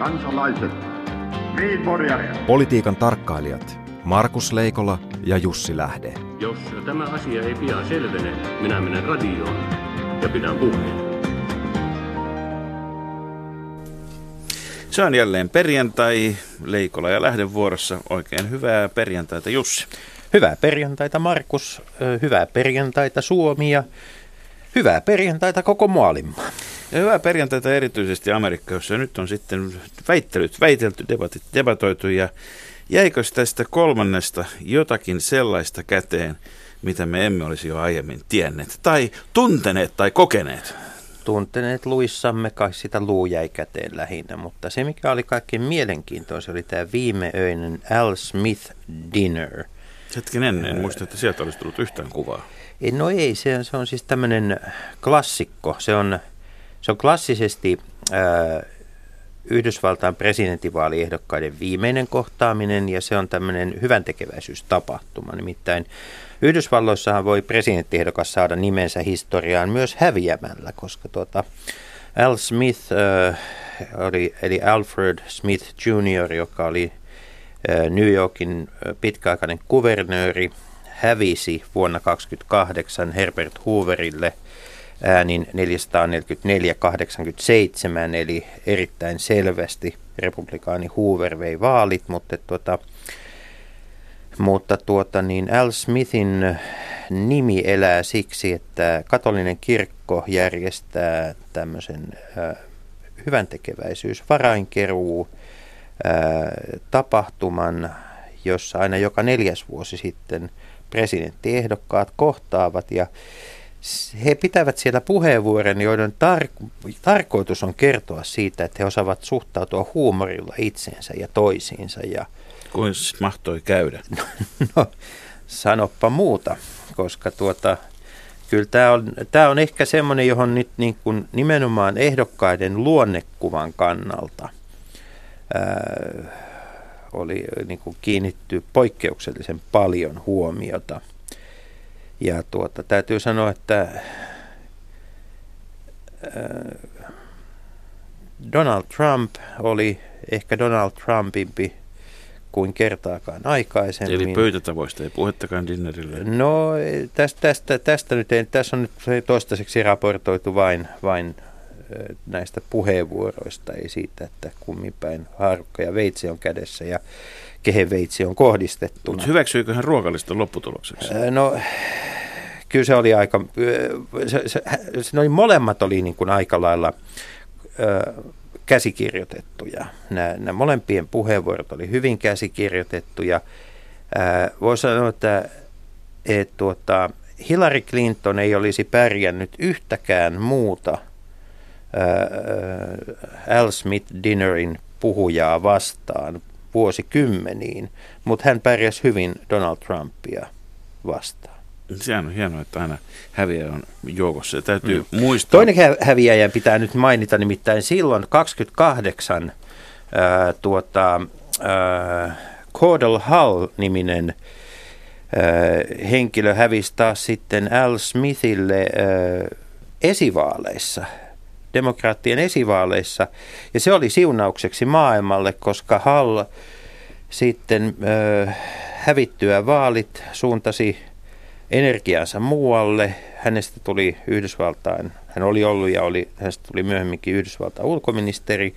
kansalaiset, Politiikan tarkkailijat Markus Leikola ja Jussi Lähde. Jos tämä asia ei pian selvene, minä menen radioon ja pidän puheen. Se on jälleen perjantai, Leikola ja Lähden vuorossa. Oikein hyvää perjantaita Jussi. Hyvää perjantaita Markus, hyvää perjantaita Suomi ja hyvää perjantaita koko maailma. Ja hyvää perjantaita erityisesti Amerikka, jossa nyt on sitten väittelyt, väitelty, debatit, debatoitu ja jäikö tästä kolmannesta jotakin sellaista käteen, mitä me emme olisi jo aiemmin tienneet tai tunteneet tai kokeneet? Tunteneet luissamme, kai sitä luu jäi käteen lähinnä, mutta se mikä oli kaikkein mielenkiintoista oli tämä viimeöinen Al Smith Dinner. Hetken ennen, en muista, että sieltä olisi tullut yhtään kuvaa. No ei, se, se on siis tämmöinen klassikko. Se on se on klassisesti ää, Yhdysvaltain presidentinvaaliehdokkaiden viimeinen kohtaaminen ja se on tämmöinen hyvän tekeväisyystapahtuma. Nimittäin Yhdysvalloissahan voi presidenttiehdokas saada nimensä historiaan myös häviämällä, koska tuota, Al Smith, äh, eli Alfred Smith Jr., joka oli äh, New Yorkin pitkäaikainen kuvernööri, hävisi vuonna 1928 Herbert Hooverille – äänin 444-87, eli erittäin selvästi republikaani Hoover vei vaalit, mutta, tuota, mutta tuota, niin Al Smithin nimi elää siksi, että katolinen kirkko järjestää tämmöisen äh, hyvän tekeväisyys, varainkeruu, äh, tapahtuman, jossa aina joka neljäs vuosi sitten presidenttiehdokkaat kohtaavat ja he pitävät siellä puheenvuoron, joiden tar- tarkoitus on kertoa siitä, että he osaavat suhtautua huumorilla itseensä ja toisiinsa. Ja... Kuin mahtoi käydä? no, sanoppa muuta, koska tuota, kyllä tämä on, tämä on ehkä semmoinen, johon nyt niin kuin nimenomaan ehdokkaiden luonnekuvan kannalta ää, oli niin kuin kiinnitty poikkeuksellisen paljon huomiota – ja tuota, täytyy sanoa, että äh, Donald Trump oli ehkä Donald Trumpimpi kuin kertaakaan aikaisemmin. Eli pöytätavoista ei puhettakaan dinnerille? No tästä, tästä, tästä nyt ei, tässä on nyt toistaiseksi raportoitu vain, vain äh, näistä puheenvuoroista, ei siitä, että kumminpäin haarukka ja veitsi on kädessä ja kehen veitsi on kohdistettu. Mutta hyväksyykö hän ruokaliston lopputulokseksi? No kyllä se oli aika, se, se, se, ne oli, molemmat oli niin kuin aika lailla ö, käsikirjoitettuja. Nämä, nämä molempien puheenvuorot oli hyvin käsikirjoitettuja. Voisi sanoa, että, että tuota, Hillary Clinton ei olisi pärjännyt yhtäkään muuta ää, Al Smith Dinnerin puhujaa vastaan vuosikymmeniin, mutta hän pärjäsi hyvin Donald Trumpia vastaan. Sehän on hienoa, että aina häviäjä on joukossa. Se täytyy mm. muistaa. Toinen häviäjän pitää nyt mainita, nimittäin silloin 28 ää, tuota, ää, Cordell Hull-niminen ää, henkilö hävisi taas sitten Al Smithille ää, esivaaleissa, demokraattien esivaaleissa. Ja se oli siunaukseksi maailmalle, koska Hall sitten ää, hävittyä vaalit suuntasi energiansa muualle. Hänestä tuli Yhdysvaltain, hän oli ollut ja oli, hänestä tuli myöhemminkin Yhdysvaltain ulkoministeri,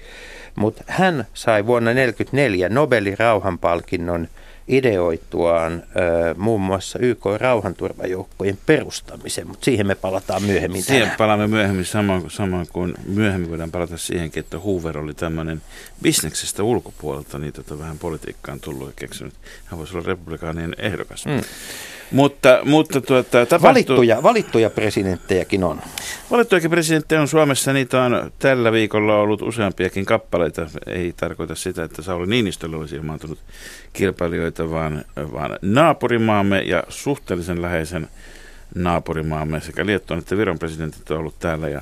mutta hän sai vuonna 1944 Nobelin rauhanpalkinnon ideoituaan ö, muun muassa YK rauhanturvajoukkojen perustamisen, mutta siihen me palataan myöhemmin. Siihen tänään. palaamme myöhemmin, samoin, samoin kuin myöhemmin voidaan palata siihenkin, että Hoover oli tämmöinen bisneksestä ulkopuolelta, niin tota vähän politiikkaan tullut ja keksinyt. Hän voisi olla republikaanien ehdokas. Mm. Mutta, mutta tuota, tapahtuu... valittuja, valittuja presidenttejäkin on. Valittujakin presidenttejä on Suomessa. Niitä on tällä viikolla ollut useampiakin kappaleita. Ei tarkoita sitä, että Sauli Niinistöllä olisi ilmaantunut kilpailijoita, vaan, vaan naapurimaamme ja suhteellisen läheisen naapurimaamme sekä Liettuan että Viron presidentit on ollut täällä. Ja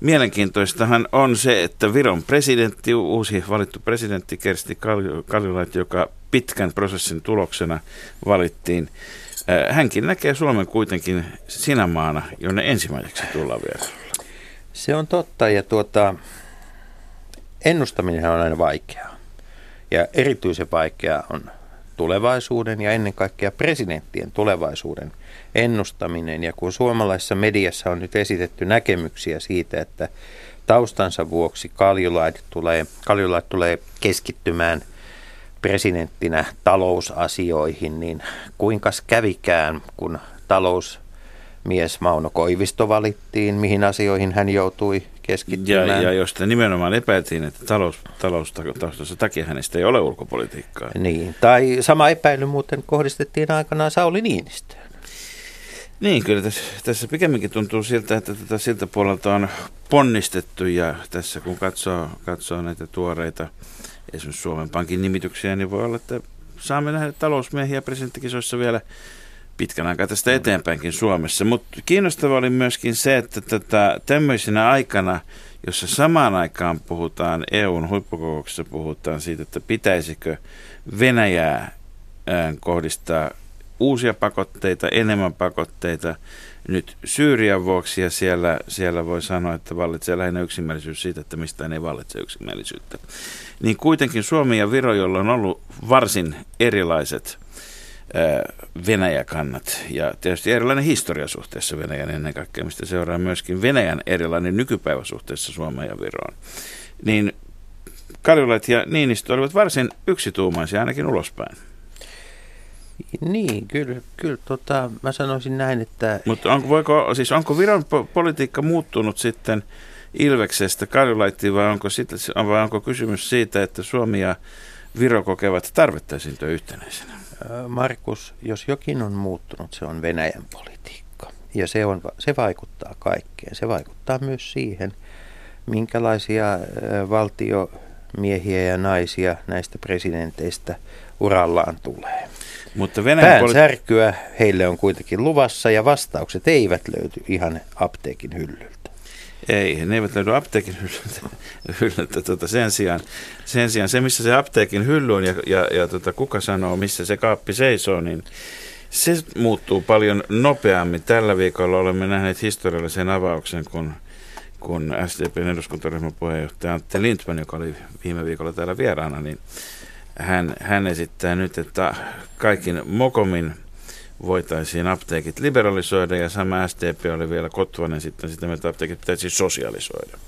mielenkiintoistahan on se, että Viron presidentti, uusi valittu presidentti Kersti Kaljulait, joka pitkän prosessin tuloksena valittiin, Hänkin näkee Suomen kuitenkin sinä maana, jonne ensimmäiseksi tullaan vielä. Se on totta ja tuota, ennustaminen on aina vaikeaa. Ja erityisen vaikeaa on tulevaisuuden ja ennen kaikkea presidenttien tulevaisuuden ennustaminen. Ja kun suomalaisessa mediassa on nyt esitetty näkemyksiä siitä, että taustansa vuoksi Kaljulait tulee, Kaljulait tulee keskittymään presidenttinä talousasioihin, niin kuinka kävikään, kun talousmies Mauno Koivisto valittiin, mihin asioihin hän joutui keskittymään. Ja, ja josta nimenomaan epäiltiin, että talous, taloustaustansa takia hänestä ei ole ulkopolitiikkaa. Niin, tai sama epäily muuten kohdistettiin aikanaan Sauli Niinistöön. Niin, kyllä tässä, tässä pikemminkin tuntuu siltä, että tätä siltä puolelta on ponnistettu ja tässä kun katsoo, katsoo näitä tuoreita esimerkiksi Suomen Pankin nimityksiä, niin voi olla, että saamme nähdä talousmiehiä presidenttikisoissa vielä pitkän aikaa tästä eteenpäinkin Suomessa. Mutta kiinnostava oli myöskin se, että tätä tämmöisenä aikana, jossa samaan aikaan puhutaan, EUn huippukokouksessa puhutaan siitä, että pitäisikö Venäjää kohdistaa uusia pakotteita, enemmän pakotteita nyt Syyrian vuoksi ja siellä, siellä voi sanoa, että vallitsee lähinnä yksimielisyys siitä, että mistään ei vallitse yksimielisyyttä. Niin kuitenkin Suomi ja Viro, jolla on ollut varsin erilaiset Venäjä-kannat ja tietysti erilainen historia suhteessa Venäjän ennen kaikkea, mistä seuraa myöskin Venäjän erilainen nykypäivä suhteessa Suomeen ja Viroon. Niin Kaljulait ja Niinistö olivat varsin yksituumaisia ainakin ulospäin. Niin, kyllä, kyllä tota, mä sanoisin näin, että... Mutta onko, voiko, siis onko Viron po- politiikka muuttunut sitten Ilveksestä Kaljulaittiin vai onko, sit, vai onko kysymys siitä, että Suomi ja Viro kokevat tarvetta esiintyä yhtenäisenä? Markus, jos jokin on muuttunut, se on Venäjän politiikka. Ja se, on, se vaikuttaa kaikkeen. Se vaikuttaa myös siihen, minkälaisia valtiomiehiä ja naisia näistä presidenteistä urallaan tulee. Mutta Venäjän Päänsärkyä poli- heille on kuitenkin luvassa ja vastaukset eivät löyty ihan apteekin hyllyltä. Ei, ne eivät löydy apteekin hyllyltä. Tota, sen, sijaan, sen sijaan se, missä se apteekin hylly on ja, ja, ja tota, kuka sanoo, missä se kaappi seisoo, niin se muuttuu paljon nopeammin. Tällä viikolla olemme nähneet historiallisen avauksen, kun, kun SDPn eduskuntaryhmän puheenjohtaja Antti Lindman, joka oli viime viikolla täällä vieraana, niin hän, hän esittää nyt, että kaikin mokomin voitaisiin apteekit liberalisoida ja sama SDP oli vielä kotvainen sitten sitä, että apteekit pitäisi sosialisoida.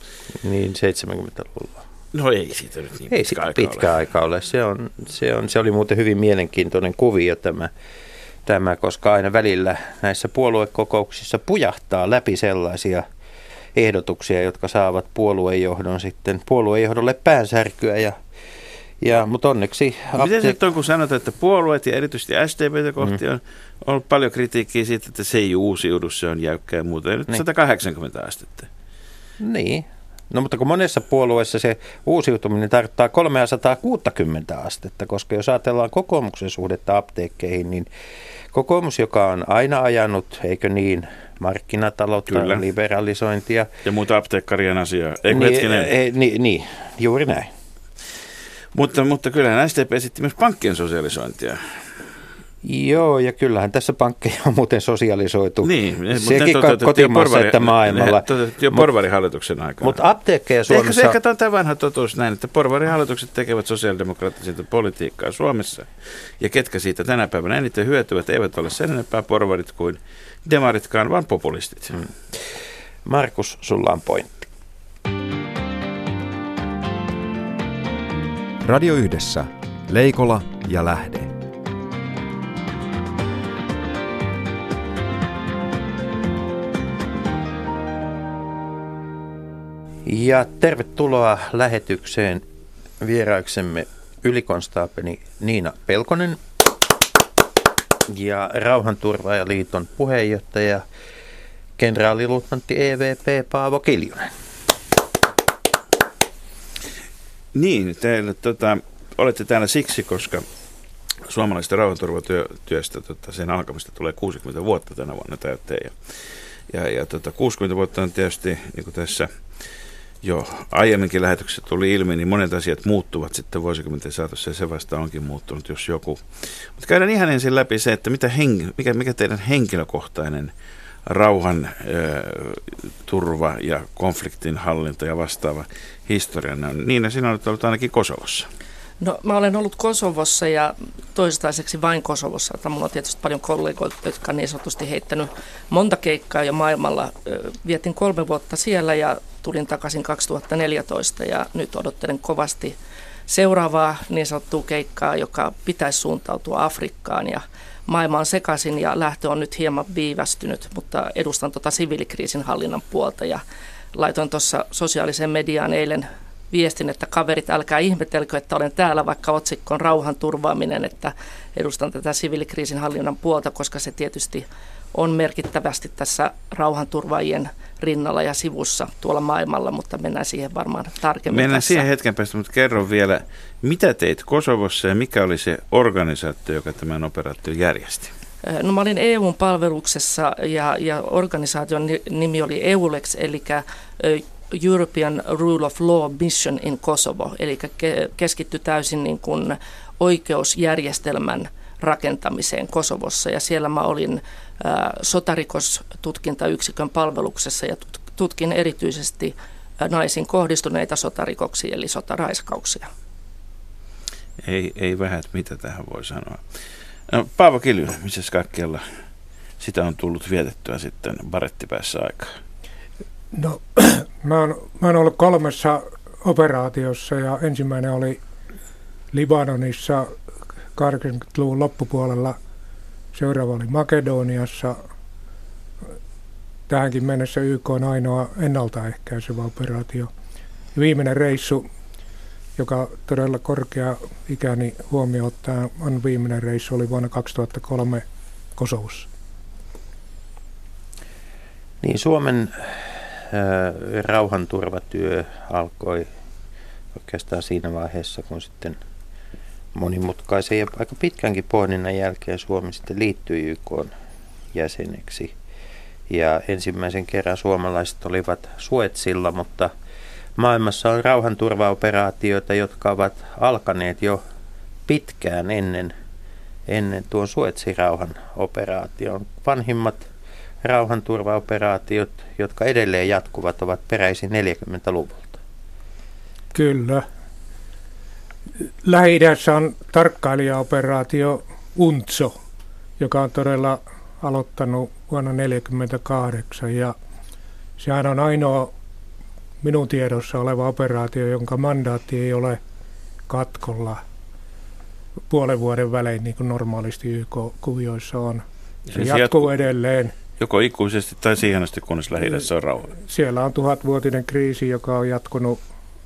Niin 70-luvulla. No ei siitä nyt niin ei pitkä, aika, pitkä ole. aika ole. Se, on, se, on, se oli muuten hyvin mielenkiintoinen kuvio tämä, tämä, koska aina välillä näissä puoluekokouksissa pujahtaa läpi sellaisia ehdotuksia, jotka saavat puoluejohdon sitten puoluejohdolle päänsärkyä ja ja, mutta onneksi... Apteek- Miten se on, kun sanotaan, että puolueet ja erityisesti SDP kohti mm. on ollut paljon kritiikkiä siitä, että se ei uusiudu, se on jäykkä ja muuta. Ja nyt niin. 180 astetta. Niin. No mutta kun monessa puolueessa se uusiutuminen tarkoittaa 360 astetta, koska jos ajatellaan kokoomuksen suhdetta apteekkeihin, niin kokoomus, joka on aina ajanut, eikö niin, markkinataloutta, Kyllä. liberalisointia. Ja muuta apteekkarien asiaa. Eikö niin, e, niin, niin, juuri näin. Mutta, mutta kyllähän SDP esitti myös pankkien sosialisointia. Joo, ja kyllähän tässä pankkeja on muuten sosialisoitu. Niin, Sekin kotimaassa porvari, että maailmalla. Jo porvarihallituksen aikana. Mutta apteekkeja Suomessa... Ehkä, ehkä tämä vanha totuus näin, että porvarihallitukset tekevät sosiaalidemokraattista politiikkaa Suomessa. Ja ketkä siitä tänä päivänä eniten hyötyvät, eivät ole sen enempää porvarit kuin demaritkaan, vaan populistit. Hmm. Markus, sulla on pointti. Radio Yhdessä. Leikola ja Lähde. Ja tervetuloa lähetykseen vieraiksemme ylikonstaapeli Niina Pelkonen ja Rauhanturvaajaliiton puheenjohtaja kenraaliluutnantti EVP Paavo Kiljunen. Niin, teille, tota, olette täällä siksi, koska suomalaisesta rauhanturvatyöstä tota, sen alkamista tulee 60 vuotta tänä vuonna täyteen. Ja, ja, ja tota, 60 vuotta on tietysti, niin kuin tässä jo aiemminkin lähetyksessä tuli ilmi, niin monet asiat muuttuvat sitten vuosikymmenten saatossa ja se vasta onkin muuttunut, jos joku. Mutta käydään ihan ensin läpi se, että mitä henki, mikä, mikä teidän henkilökohtainen rauhan turva ja konfliktin hallinta ja vastaava historia. Niina, sinä olet ollut ainakin Kosovossa. No mä olen ollut Kosovossa ja toistaiseksi vain Kosovossa. Että mulla on tietysti paljon kollegoita, jotka on niin sanotusti heittänyt monta keikkaa jo maailmalla. Vietin kolme vuotta siellä ja tulin takaisin 2014 ja nyt odottelen kovasti seuraavaa niin sanottua keikkaa, joka pitäisi suuntautua Afrikkaan ja maailma on sekaisin ja lähtö on nyt hieman viivästynyt, mutta edustan tuota siviilikriisin hallinnan puolta ja laitoin tuossa sosiaaliseen mediaan eilen viestin, että kaverit, älkää ihmetelkö, että olen täällä, vaikka otsikko on rauhan turvaaminen, että edustan tätä siviilikriisin hallinnan puolta, koska se tietysti on merkittävästi tässä rauhanturvaajien rinnalla ja sivussa tuolla maailmalla, mutta mennään siihen varmaan tarkemmin. Mennään tässä. siihen hetken päästä, mutta kerro vielä, mitä teit Kosovossa ja mikä oli se organisaatio, joka tämän operaation järjesti? No mä olin EUn palveluksessa ja, ja organisaation nimi oli EULEX, eli European Rule of Law Mission in Kosovo, eli keskittyi täysin niin kuin oikeusjärjestelmän rakentamiseen Kosovossa ja siellä mä olin sotarikostutkintayksikön palveluksessa ja tutkin erityisesti naisiin kohdistuneita sotarikoksia eli sotaraiskauksia. Ei, ei vähät, mitä tähän voi sanoa. No, Paavo Kiljunen, missä kaikkialla sitä on tullut vietettyä sitten barettipäässä aikaa? No, mä oon, mä oon ollut kolmessa operaatiossa ja ensimmäinen oli Libanonissa 80-luvun loppupuolella – Seuraava oli Makedoniassa. Tähänkin mennessä YK on ainoa ennaltaehkäisevä operaatio. Viimeinen reissu, joka todella korkea ikäni huomioon ottaa, on viimeinen reissu, oli vuonna 2003 Kosovossa. Niin, Suomen äh, rauhanturvatyö alkoi oikeastaan siinä vaiheessa, kun sitten – monimutkaisen ja aika pitkänkin pohdinnan jälkeen Suomi sitten liittyi YK jäseneksi. Ja ensimmäisen kerran suomalaiset olivat Suetsilla, mutta maailmassa on rauhanturvaoperaatioita, jotka ovat alkaneet jo pitkään ennen, ennen tuon Suetsin rauhan operaation. Vanhimmat rauhanturvaoperaatiot, jotka edelleen jatkuvat, ovat peräisin 40-luvulta. Kyllä, lähi on tarkkailijaoperaatio UNTSO, joka on todella aloittanut vuonna 1948 ja sehän on ainoa minun tiedossa oleva operaatio, jonka mandaatti ei ole katkolla puolen vuoden välein, niin kuin normaalisti YK-kuvioissa on. Se siis jatkuu jatku, edelleen. Joko ikuisesti tai siihen asti, kunnes lähi on rauha. Siellä on tuhatvuotinen kriisi, joka on jatkunut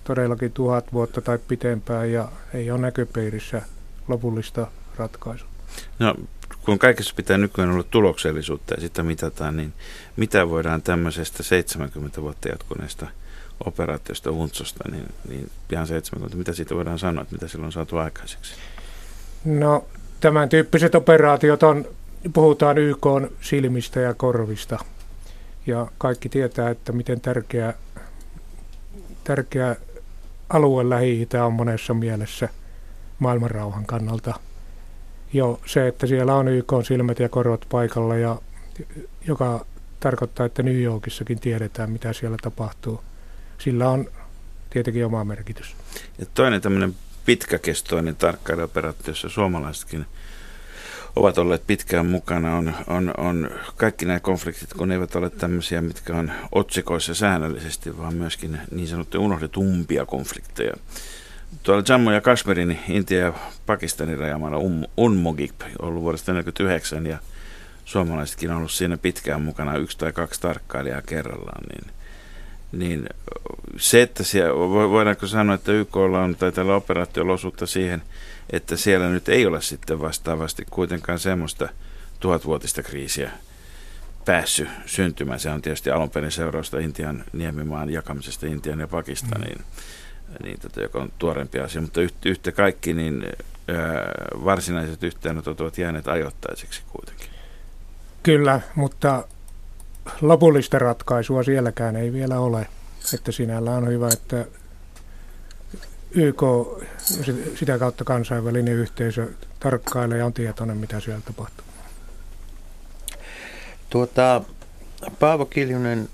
todellakin tuhat vuotta tai pitempään ja ei ole näköpiirissä lopullista ratkaisua. No, kun kaikessa pitää nykyään olla tuloksellisuutta ja sitä mitataan, niin mitä voidaan tämmöisestä 70 vuotta jatkuneesta operaatiosta UNTSOsta, niin, niin pian 70, mitä siitä voidaan sanoa, että mitä silloin on saatu aikaiseksi? No, tämän tyyppiset operaatiot on, puhutaan YK silmistä ja korvista. Ja kaikki tietää, että miten tärkeä, tärkeä alue lähi on monessa mielessä maailmanrauhan kannalta. Jo se, että siellä on YK silmät ja korot paikalla, ja joka tarkoittaa, että New Yorkissakin tiedetään, mitä siellä tapahtuu. Sillä on tietenkin oma merkitys. Ja toinen tämmöinen pitkäkestoinen tarkkailuoperaatio, jossa suomalaisetkin ovat olleet pitkään mukana, on, on, on kaikki nämä konfliktit, kun ne eivät ole tämmöisiä, mitkä on otsikoissa säännöllisesti, vaan myöskin niin sanottuja unohdetumpia konflikteja. Tuolla Jammu ja Kashmirin, Intia ja Pakistanin rajamalla um, Unmogip on ollut vuodesta 1949 ja suomalaisetkin on ollut siinä pitkään mukana, yksi tai kaksi tarkkailijaa kerrallaan, niin, niin se, että siellä, voidaanko sanoa, että YK on tai tällä operaatiolla osuutta siihen – että siellä nyt ei ole sitten vastaavasti kuitenkaan semmoista tuhatvuotista kriisiä päässyt syntymään. Se on tietysti alun perin seurausta Intian niemimaan jakamisesta Intian ja Pakistaniin, mm. niin, tota, joka on tuorempi asia, mutta yhtä, kaikki niin varsinaiset yhteenotot ovat jääneet ajoittaiseksi kuitenkin. Kyllä, mutta lopullista ratkaisua sielläkään ei vielä ole. Että sinällä on hyvä, että YK sitä kautta kansainvälinen yhteisö tarkkailee ja on tietoinen, mitä siellä tapahtuu. Tuota, Paavo Kiljunen,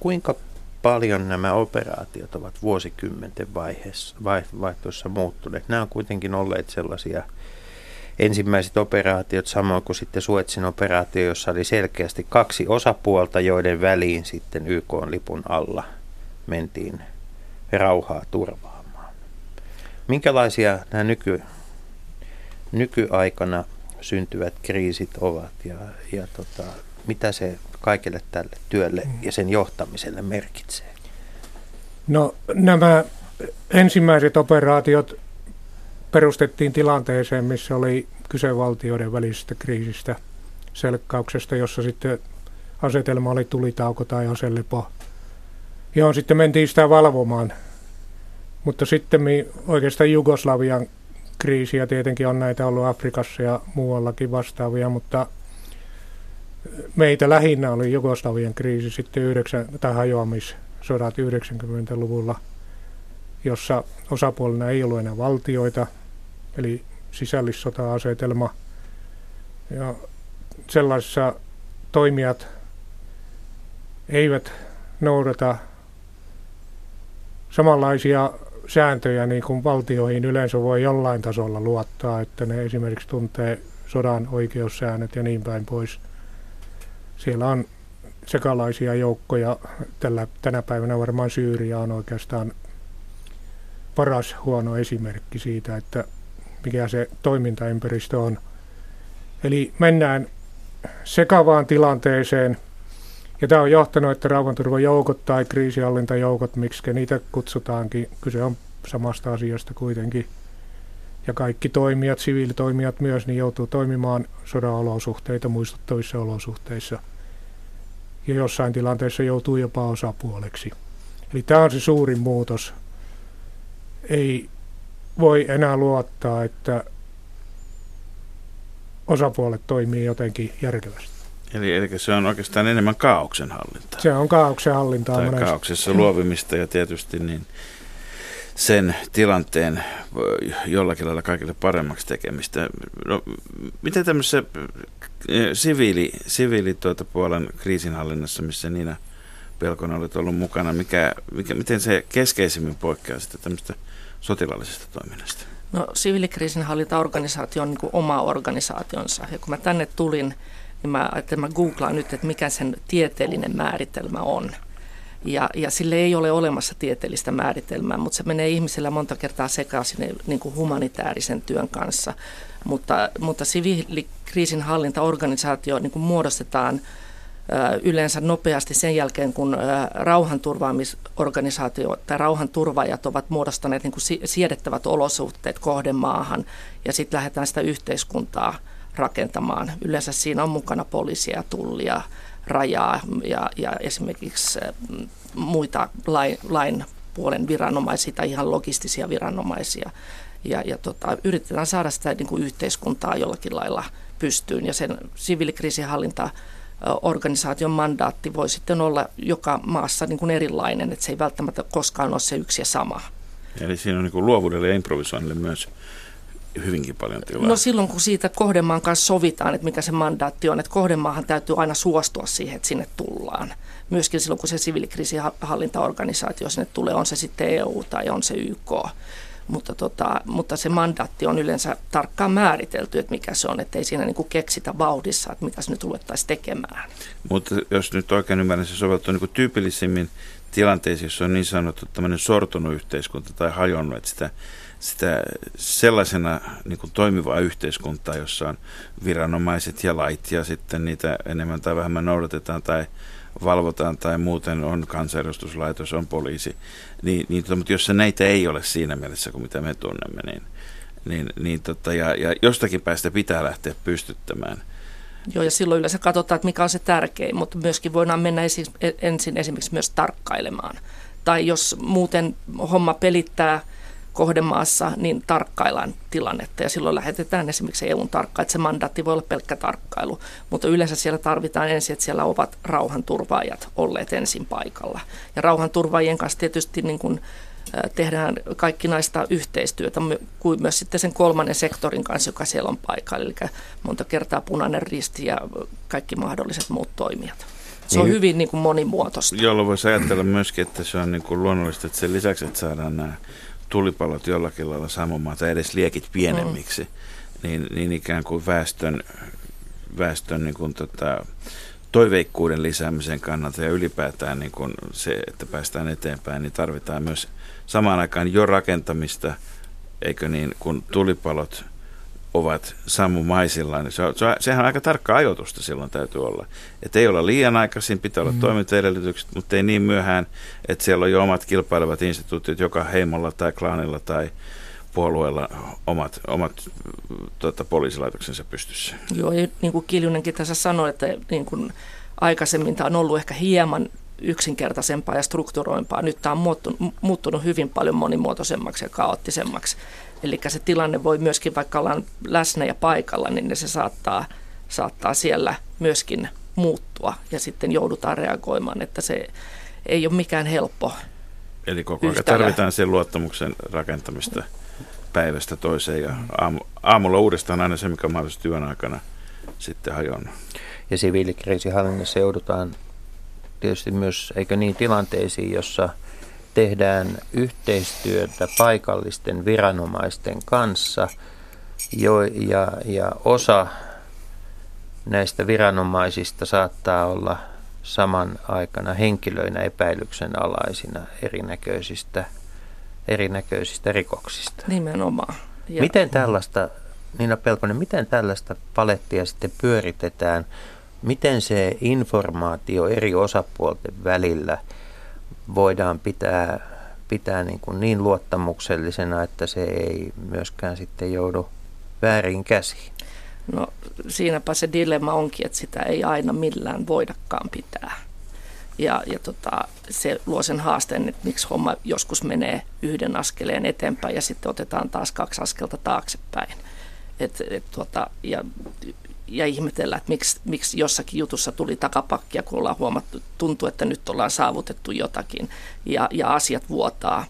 kuinka paljon nämä operaatiot ovat vuosikymmenten vaiheessa, vaihtoissa muuttuneet? Nämä on kuitenkin olleet sellaisia ensimmäiset operaatiot, samoin kuin sitten Suetsin operaatio, jossa oli selkeästi kaksi osapuolta, joiden väliin sitten YK-lipun alla mentiin rauhaa turvaamaan. Minkälaisia nämä nyky, nykyaikana syntyvät kriisit ovat ja, ja tota, mitä se kaikille tälle työlle ja sen johtamiselle merkitsee? No nämä ensimmäiset operaatiot perustettiin tilanteeseen, missä oli kyse valtioiden välisestä kriisistä, selkkauksesta, jossa sitten asetelma oli tulitauko tai aselepo. Joo, sitten mentiin sitä valvomaan. Mutta sitten oikeastaan Jugoslavian kriisiä tietenkin on näitä ollut Afrikassa ja muuallakin vastaavia, mutta meitä lähinnä oli Jugoslavian kriisi sitten 9, tai hajoamissodat 90-luvulla, jossa osapuolena ei ollut enää valtioita, eli sisällissota-asetelma. Ja sellaisissa toimijat eivät noudata samanlaisia sääntöjä niin kuin valtioihin yleensä voi jollain tasolla luottaa, että ne esimerkiksi tuntee sodan oikeussäännöt ja niin päin pois. Siellä on sekalaisia joukkoja. Tällä, tänä päivänä varmaan Syyria on oikeastaan paras huono esimerkki siitä, että mikä se toimintaympäristö on. Eli mennään sekavaan tilanteeseen, ja tämä on johtanut, että rauhanturvajoukot tai kriisihallintajoukot, miksi niitä kutsutaankin, kyse on samasta asiasta kuitenkin. Ja kaikki toimijat, siviilitoimijat myös, niin joutuu toimimaan sodan olosuhteita muistuttavissa olosuhteissa. Ja jossain tilanteessa joutuu jopa osapuoleksi. Eli tämä on se suurin muutos. Ei voi enää luottaa, että osapuolet toimii jotenkin järkevästi. Eli, eli se on oikeastaan enemmän kaauksen hallintaa. Se on kaauksen hallintaa. Tai monesti. kaauksessa luovimista ja tietysti niin sen tilanteen jollakin lailla kaikille paremmaksi tekemistä. No, miten tämmöisessä eh, siviili, siviili tuota puolen kriisinhallinnassa, missä Niina Pelkonen olet ollut mukana, mikä, mikä, miten se keskeisimmin poikkeaa sitten tämmöistä sotilaallisesta toiminnasta? No siviilikriisinhallintaorganisaatio on niin kuin oma organisaationsa. Ja kun mä tänne tulin, niin mä ajattelin, mä googlaan nyt, että mikä sen tieteellinen määritelmä on. Ja, ja sille ei ole olemassa tieteellistä määritelmää, mutta se menee ihmisellä monta kertaa sekaisin niin kuin humanitaarisen työn kanssa. Mutta, mutta siviilikriisinhallintaorganisaatio niin kuin muodostetaan – yleensä nopeasti sen jälkeen, kun rauhanturvaamisorganisaatio tai rauhanturvaajat ovat muodostaneet niin kuin siedettävät olosuhteet kohdemaahan ja sitten lähdetään sitä yhteiskuntaa rakentamaan. Yleensä siinä on mukana poliisia, tullia, rajaa ja, ja esimerkiksi muita lain, lain puolen viranomaisia tai ihan logistisia viranomaisia. Ja, ja tota, yritetään saada sitä niin kuin yhteiskuntaa jollakin lailla pystyyn ja sen siviilikriisinhallinta organisaation mandaatti voi sitten olla joka maassa niin kuin erilainen, että se ei välttämättä koskaan ole se yksi ja sama. Eli siinä on niin kuin luovuudelle ja improvisoinnille myös hyvinkin paljon tilaa. No silloin, kun siitä kohdemaan kanssa sovitaan, että mikä se mandaatti on, että kohdemaahan täytyy aina suostua siihen, että sinne tullaan. Myöskin silloin, kun se siviilikriisihallintaorganisaatio sinne tulee, on se sitten EU tai on se YK mutta, tota, mutta se mandaatti on yleensä tarkkaan määritelty, että mikä se on, että ei siinä niin kuin keksitä vauhdissa, että mitä se nyt ruvettaisiin tekemään. Mutta jos nyt oikein ymmärrän, se soveltuu niin tyypillisimmin tilanteisiin, jossa on niin sanottu tämmöinen sortunut yhteiskunta tai hajonnut, että sitä, sitä sellaisena niin kuin toimivaa yhteiskuntaa, jossa on viranomaiset ja lait ja sitten niitä enemmän tai vähemmän noudatetaan tai valvotaan tai muuten on kansanedustuslaitos, on poliisi, niin, niin, mutta jos näitä ei ole siinä mielessä kuin mitä me tunnemme, niin, niin, niin tota, ja, ja jostakin päästä pitää lähteä pystyttämään. Joo, ja silloin yleensä katsotaan, että mikä on se tärkein, mutta myöskin voidaan mennä esi- ensin esimerkiksi myös tarkkailemaan. Tai jos muuten homma pelittää – kohdemaassa, niin tarkkaillaan tilannetta ja silloin lähetetään esimerkiksi EUn tarkka, että se mandaatti voi olla pelkkä tarkkailu, mutta yleensä siellä tarvitaan ensin, että siellä ovat rauhanturvaajat olleet ensin paikalla. Ja rauhanturvaajien kanssa tietysti niin kuin tehdään kaikki naista yhteistyötä, kuin myös sitten sen kolmannen sektorin kanssa, joka siellä on paikalla, eli monta kertaa punainen risti ja kaikki mahdolliset muut toimijat. se on Niin. hyvin niin kuin monimuotoista. Jolloin voisi ajatella myöskin, että se on niin kuin luonnollista, että sen lisäksi, että saadaan nämä tulipalot jollakin lailla sammumaan tai edes liekit pienemmiksi, mm. niin, niin ikään kuin väestön, väestön niin kuin tota, toiveikkuuden lisäämisen kannalta ja ylipäätään niin kuin se, että päästään eteenpäin, niin tarvitaan myös samaan aikaan jo rakentamista, eikö niin, kun tulipalot ovat sammumaisillaan. Niin se on, se on, sehän on aika tarkka ajoitusta silloin täytyy olla. Että ei olla liian aikaisin, pitää olla mm. toimintaedellytykset, mutta ei niin myöhään, että siellä on jo omat kilpailevat instituutiot, joka heimolla tai klaanilla tai puolueella omat, omat tota, poliisilaitoksensa pystyssä. Joo, ja niin kuin Kiljunenkin tässä sanoi, että niin kuin aikaisemmin tämä on ollut ehkä hieman yksinkertaisempaa ja strukturoimpaa. Nyt tämä on muuttunut, muuttunut hyvin paljon monimuotoisemmaksi ja kaoottisemmaksi. Eli se tilanne voi myöskin, vaikka ollaan läsnä ja paikalla, niin se saattaa, saattaa siellä myöskin muuttua ja sitten joudutaan reagoimaan, että se ei ole mikään helppo. Eli koko ajan tarvitaan sen luottamuksen rakentamista päivästä toiseen ja aamu, aamulla uudestaan aina se, mikä on mahdollisesti työn aikana sitten hajonnut. Ja siviilikriisihallinnassa joudutaan tietysti myös, eikö niin, tilanteisiin, jossa tehdään yhteistyötä paikallisten viranomaisten kanssa jo, ja, ja osa näistä viranomaisista saattaa olla saman aikana henkilöinä epäilyksen alaisina erinäköisistä, erinäköisistä rikoksista. Nimenomaan. Ja Miten tällaista, Niina Pelkonen, miten tällaista palettia sitten pyöritetään? Miten se informaatio eri osapuolten välillä voidaan pitää, pitää niin, kuin niin luottamuksellisena, että se ei myöskään sitten joudu väärin käsiin? No siinäpä se dilemma onkin, että sitä ei aina millään voidakaan pitää. Ja, ja tota, se luo sen haasteen, että miksi homma joskus menee yhden askeleen eteenpäin ja sitten otetaan taas kaksi askelta taaksepäin. Et, et, tota, ja, ja ihmetellä, että miksi, miksi jossakin jutussa tuli takapakkia, kun ollaan huomattu, tuntuu, että nyt ollaan saavutettu jotakin ja, ja asiat vuotaa.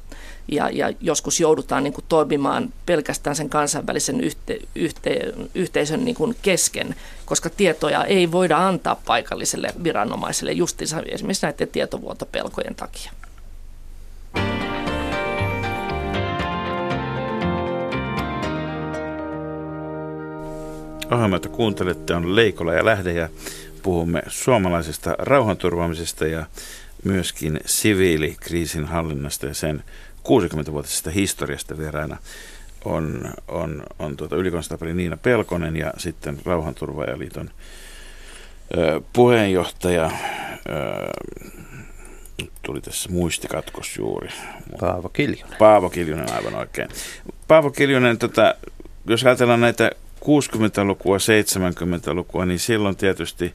Ja, ja joskus joudutaan niin kuin, toimimaan pelkästään sen kansainvälisen yhte, yhte, yhteisön niin kuin, kesken, koska tietoja ei voida antaa paikalliselle viranomaiselle justiinsa esimerkiksi näiden tietovuotopelkojen takia. Ohjelma, jota kuuntelette, on Leikola ja Lähde ja puhumme suomalaisesta rauhanturvaamisesta ja myöskin siviilikriisin hallinnasta ja sen 60-vuotisesta historiasta vieraana on, on, on tuota ylikonstaapeli Niina Pelkonen ja sitten Rauhanturvaajaliiton ö, puheenjohtaja. Ö, tuli tässä muistikatkos juuri. Paavo Kiljunen. Paavo Kiljunen aivan oikein. Paavo Kiljunen, tota, jos ajatellaan näitä 60-lukua, 70-lukua, niin silloin tietysti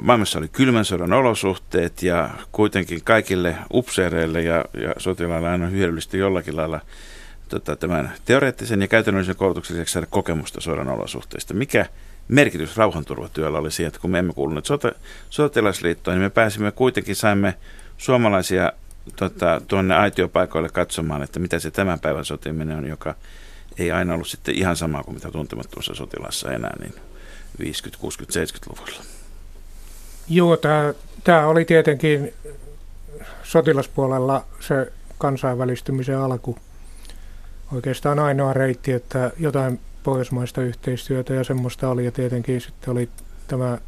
maailmassa oli kylmän sodan olosuhteet ja kuitenkin kaikille upseereille ja, ja sotilaille aina hyödyllistä jollakin lailla tota, tämän teoreettisen ja käytännöllisen koulutuksen lisäksi saada kokemusta sodan olosuhteista. Mikä merkitys rauhanturvatyöllä oli siihen, että kun me emme kuuluneet sota, sotilasliittoon, niin me pääsimme kuitenkin, saimme suomalaisia tota, tuonne aitiopaikoille katsomaan, että mitä se tämän päivän sotiminen on, joka ei aina ollut sitten ihan sama kuin mitä tuntemattomassa sotilassa enää, niin 50, 60, 70-luvulla. Joo, tämä oli tietenkin sotilaspuolella se kansainvälistymisen alku. Oikeastaan ainoa reitti, että jotain pohjoismaista yhteistyötä ja semmoista oli. Ja tietenkin sitten oli tämä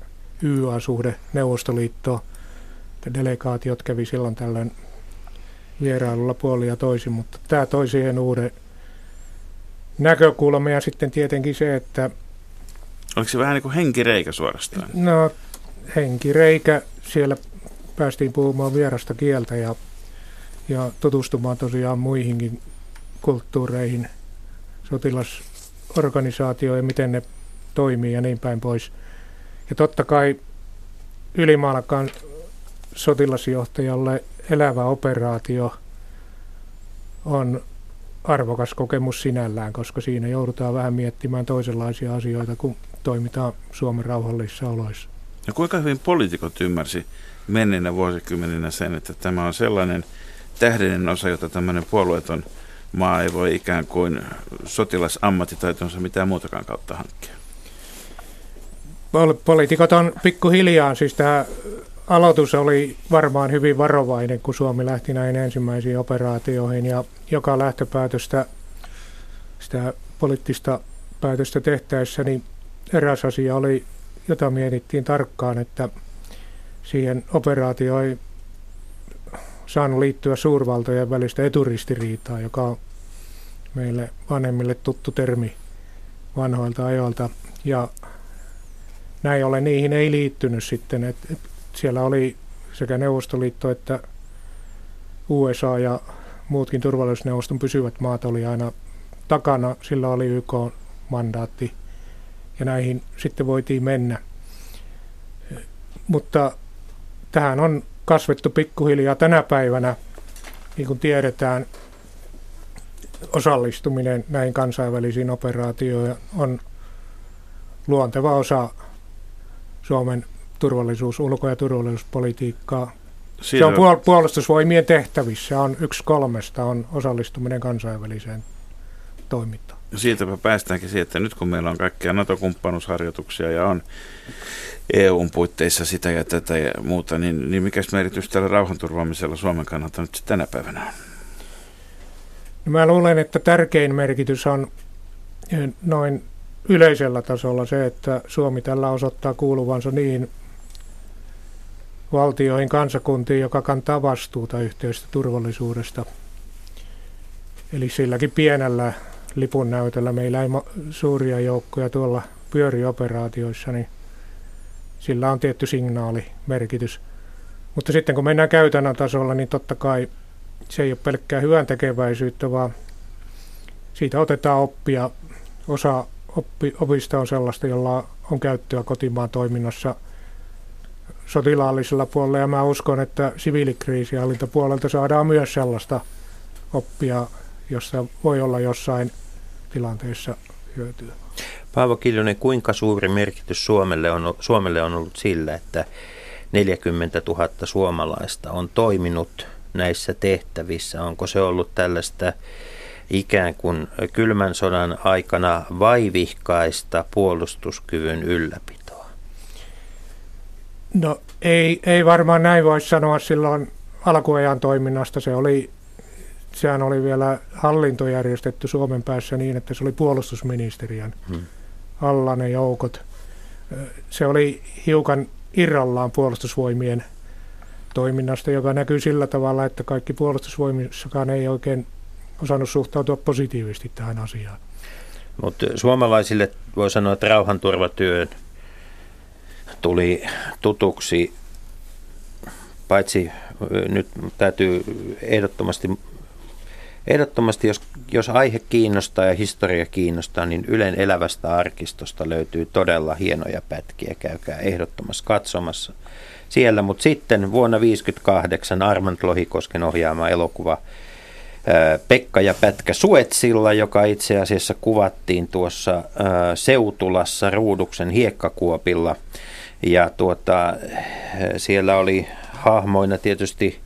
YA-suhde että Delegaatiot kävi silloin tällöin vierailulla puoli ja toisin, mutta tämä toi siihen uuden näkökulma ja sitten tietenkin se, että Oliko se vähän niin kuin henkireikä suorastaan? No henkireikä, siellä päästiin puhumaan vierasta kieltä ja, ja tutustumaan tosiaan muihinkin kulttuureihin, sotilasorganisaatioihin, miten ne toimii ja niin päin pois. Ja totta kai ylimalkaan sotilasjohtajalle elävä operaatio on arvokas kokemus sinällään, koska siinä joudutaan vähän miettimään toisenlaisia asioita, kun toimitaan Suomen rauhallisissa oloissa. Ja kuinka hyvin poliitikot ymmärsi menneinä vuosikymmeninä sen, että tämä on sellainen tähdellinen osa, jota tämmöinen puolueeton maa ei voi ikään kuin sotilasammattitaitonsa mitään muutakaan kautta hankkia. Pol- Poliitikot on pikkuhiljaa, siis tämä aloitus oli varmaan hyvin varovainen, kun Suomi lähti näihin ensimmäisiin operaatioihin ja joka lähtöpäätöstä, sitä poliittista päätöstä tehtäessä, niin eräs asia oli, jota mietittiin tarkkaan, että siihen operaatioon ei saanut liittyä suurvaltojen välistä eturistiriitaa, joka on meille vanhemmille tuttu termi vanhoilta ajoilta. Ja näin ollen niihin ei liittynyt sitten, että siellä oli sekä Neuvostoliitto että USA ja muutkin turvallisuusneuvoston pysyvät maat oli aina takana. Sillä oli YK-mandaatti ja näihin sitten voitiin mennä. Mutta tähän on kasvettu pikkuhiljaa tänä päivänä, niin kuin tiedetään, osallistuminen näihin kansainvälisiin operaatioihin on luonteva osa Suomen turvallisuus, ulko- ja turvallisuuspolitiikkaa. Siinä... Se on puol- puolustusvoimien tehtävissä, on yksi kolmesta on osallistuminen kansainväliseen toimintaan. Siitäpä päästäänkin siihen, että nyt kun meillä on kaikkia NATO-kumppanuusharjoituksia ja on EUn puitteissa sitä ja tätä ja muuta, niin, niin mikä merkitys tällä rauhanturvaamisella Suomen kannalta nyt tänä päivänä on? No mä luulen, että tärkein merkitys on eh, noin yleisellä tasolla se, että Suomi tällä osoittaa kuuluvansa niin valtioihin, kansakuntiin, joka kantaa vastuuta yhteisestä turvallisuudesta. Eli silläkin pienellä lipun näytöllä meillä ei suuria joukkoja tuolla pyörioperaatioissa, niin sillä on tietty signaalimerkitys. Mutta sitten kun mennään käytännön tasolla, niin totta kai se ei ole pelkkää hyvän tekeväisyyttä, vaan siitä otetaan oppia. Osa oppi, opista on sellaista, jolla on käyttöä kotimaan toiminnassa sotilaallisella puolella, ja mä uskon, että siviilikriisihallintapuolelta saadaan myös sellaista oppia, jossa voi olla jossain tilanteessa hyötyä. Paavo Kiljonen, kuinka suuri merkitys Suomelle on, Suomelle on ollut sillä, että 40 000 suomalaista on toiminut näissä tehtävissä? Onko se ollut tällaista ikään kuin kylmän sodan aikana vaivihkaista puolustuskyvyn ylläpitoa? No ei, ei varmaan näin voi sanoa silloin alkuajan toiminnasta. Se oli sehän oli vielä hallinto järjestetty Suomen päässä niin, että se oli puolustusministeriön hmm. alla ne joukot. Se oli hiukan irrallaan puolustusvoimien toiminnasta, joka näkyy sillä tavalla, että kaikki puolustusvoimissakaan ei oikein osannut suhtautua positiivisesti tähän asiaan. Mutta suomalaisille voi sanoa, että rauhanturvatyö tuli tutuksi, paitsi nyt täytyy ehdottomasti Ehdottomasti, jos, jos aihe kiinnostaa ja historia kiinnostaa, niin Ylen elävästä arkistosta löytyy todella hienoja pätkiä. Käykää ehdottomasti katsomassa siellä. Mutta sitten vuonna 1958 Armand Lohikosken ohjaama elokuva Pekka ja Pätkä Suetsilla, joka itse asiassa kuvattiin tuossa Seutulassa Ruuduksen hiekkakuopilla. Ja tuota, siellä oli hahmoina tietysti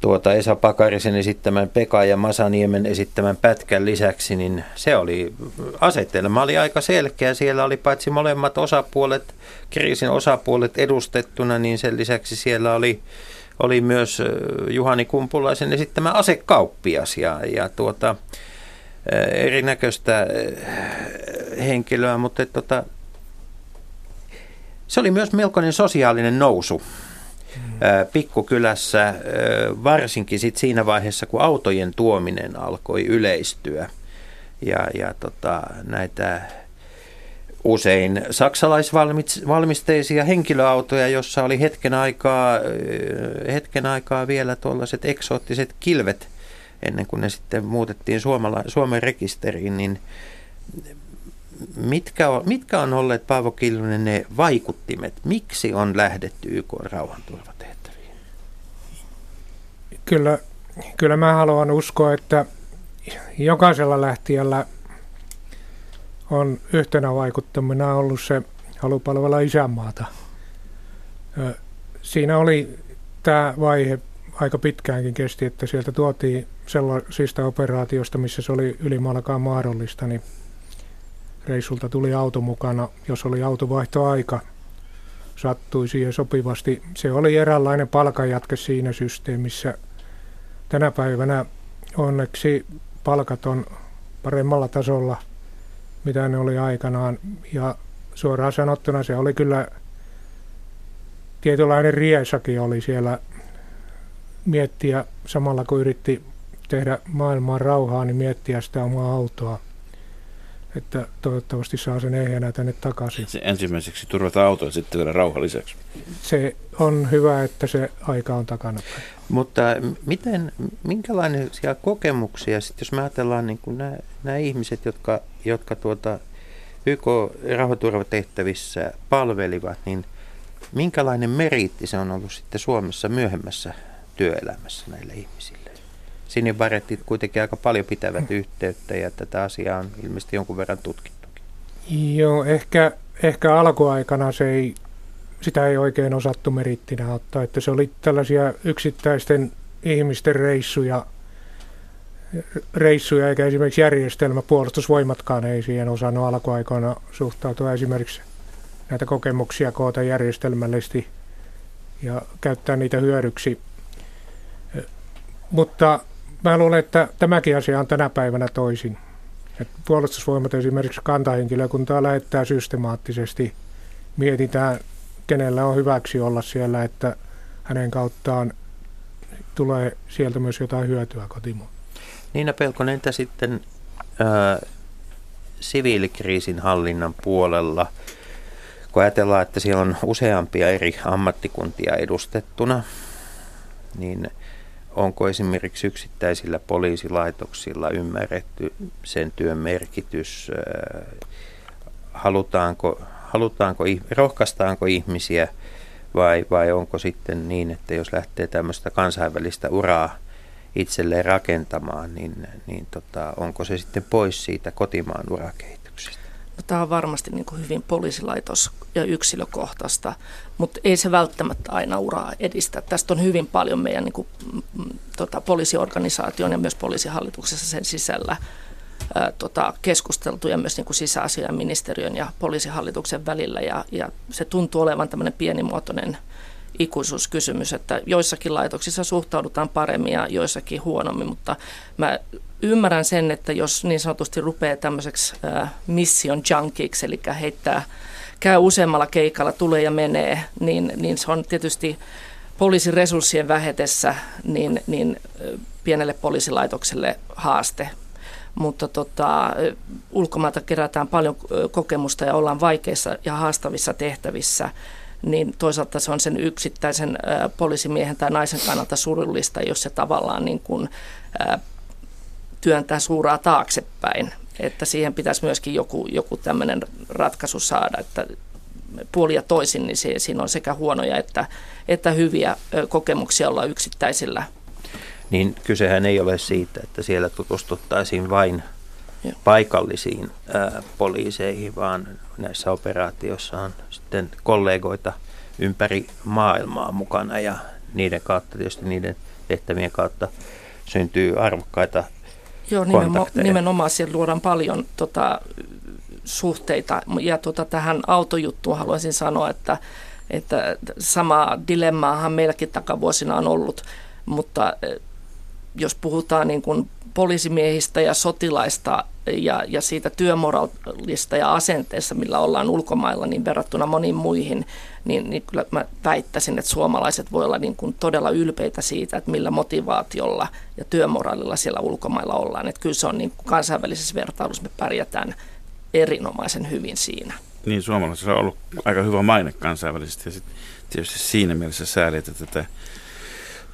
tuota Esa Pakarisen esittämän Pekka ja Masaniemen esittämän pätkän lisäksi, niin se oli, asetelma oli aika selkeä. Siellä oli paitsi molemmat osapuolet, kriisin osapuolet edustettuna, niin sen lisäksi siellä oli, oli myös Juhani Kumpulaisen esittämä asekauppias ja, ja tuota, erinäköistä henkilöä, mutta tuota, se oli myös melkoinen sosiaalinen nousu pikkukylässä, varsinkin sit siinä vaiheessa, kun autojen tuominen alkoi yleistyä. Ja, ja tota, näitä usein saksalaisvalmisteisia henkilöautoja, jossa oli hetken aikaa, hetken aikaa vielä tuollaiset eksoottiset kilvet, ennen kuin ne sitten muutettiin Suomala, Suomen rekisteriin, niin mitkä on, mitkä on olleet Paavo Kiljunen ne vaikuttimet? Miksi on lähdetty YK rauhanturvatehtäviin? Kyllä, kyllä mä haluan uskoa, että jokaisella lähtijällä on yhtenä vaikuttamina ollut se halu palvella isänmaata. Siinä oli tämä vaihe aika pitkäänkin kesti, että sieltä tuotiin sellaisista operaatioista, missä se oli ylimalkaan mahdollista, niin reissulta tuli auto mukana, jos oli autovaihtoaika. sattui siihen sopivasti. Se oli eräänlainen palkanjatke siinä systeemissä. Tänä päivänä onneksi palkat on paremmalla tasolla, mitä ne oli aikanaan. Ja suoraan sanottuna se oli kyllä tietynlainen riesakin oli siellä miettiä samalla kun yritti tehdä maailmaan rauhaa, niin miettiä sitä omaa autoa. Että toivottavasti saa sen ehjänä tänne takaisin. Se ensimmäiseksi turvata auto ja sitten vielä rauha lisäksi. Se on hyvä, että se aika on takana. Mutta miten, minkälaisia kokemuksia, sit jos me ajatellaan niin kuin nämä, nämä ihmiset, jotka, jotka tuota YK-rauhaturvatehtävissä palvelivat, niin minkälainen meriitti se on ollut sitten Suomessa myöhemmässä työelämässä näille ihmisille? Sinibarettit kuitenkin aika paljon pitävät yhteyttä ja tätä asiaa on ilmeisesti jonkun verran tutkittukin. Joo, ehkä, ehkä alkuaikana se ei, sitä ei oikein osattu merittinä ottaa, että se oli tällaisia yksittäisten ihmisten reissuja, reissuja eikä esimerkiksi järjestelmä, puolustusvoimatkaan ei siihen osannut alkuaikoina suhtautua esimerkiksi näitä kokemuksia koota järjestelmällisesti ja käyttää niitä hyödyksi. Mutta mä luulen, että tämäkin asia on tänä päivänä toisin. Et puolustusvoimat esimerkiksi kantahenkilökuntaa lähettää systemaattisesti. Mietitään, kenellä on hyväksi olla siellä, että hänen kauttaan tulee sieltä myös jotain hyötyä kotimaan. Niina Pelkonen, entä sitten ää, siviilikriisin hallinnan puolella? Kun ajatellaan, että siellä on useampia eri ammattikuntia edustettuna, niin – onko esimerkiksi yksittäisillä poliisilaitoksilla ymmärretty sen työn merkitys, halutaanko, halutaanko rohkaistaanko ihmisiä vai, vai onko sitten niin, että jos lähtee tämmöistä kansainvälistä uraa itselleen rakentamaan, niin, niin tota, onko se sitten pois siitä kotimaan urakehityksestä? No, tämä on varmasti niin kuin hyvin poliisilaitos- ja yksilökohtaista, mutta ei se välttämättä aina uraa edistä. Tästä on hyvin paljon meidän niin kuin, tota, poliisiorganisaation ja myös poliisihallituksessa sen sisällä ää, tota, keskusteltu ja myös niin kuin sisäasiainministeriön ja poliisihallituksen välillä. Ja, ja se tuntuu olevan tämmöinen pienimuotoinen ikuisuuskysymys, että joissakin laitoksissa suhtaudutaan paremmin ja joissakin huonommin, mutta mä ymmärrän sen, että jos niin sanotusti rupeaa tämmöiseksi mission junkiksi, eli heittää, käy useammalla keikalla, tulee ja menee, niin, niin se on tietysti poliisin resurssien vähetessä niin, niin pienelle poliisilaitokselle haaste. Mutta tota, ulkomailta kerätään paljon kokemusta ja ollaan vaikeissa ja haastavissa tehtävissä niin toisaalta se on sen yksittäisen poliisimiehen tai naisen kannalta surullista, jos se tavallaan niin kuin, työntää suuraa taaksepäin. Että siihen pitäisi myöskin joku, joku tämmöinen ratkaisu saada, että puoli ja toisin, niin siinä on sekä huonoja että, että hyviä kokemuksia olla yksittäisillä. Niin kysehän ei ole siitä, että siellä tutustuttaisiin vain paikallisiin ää, poliiseihin, vaan näissä operaatioissa on sitten kollegoita ympäri maailmaa mukana ja niiden kautta, tietysti niiden tehtävien kautta syntyy arvokkaita Joo, nimenomaan, nimenomaan siellä luodaan paljon tota, suhteita. Ja tota, tähän autojuttuun haluaisin sanoa, että, että sama dilemmaahan meilläkin takavuosina on ollut, mutta jos puhutaan niin kuin poliisimiehistä ja sotilaista ja, ja siitä työmoraalista ja asenteessa, millä ollaan ulkomailla, niin verrattuna moniin muihin, niin, niin kyllä mä väittäisin, että suomalaiset voi olla niin kuin todella ylpeitä siitä, että millä motivaatiolla ja työmoraalilla siellä ulkomailla ollaan. Että kyllä se on niin kuin kansainvälisessä vertailussa me pärjätään erinomaisen hyvin siinä. Niin, suomalaisilla on ollut aika hyvä maine kansainvälisesti ja sit tietysti siinä mielessä sääli, että tätä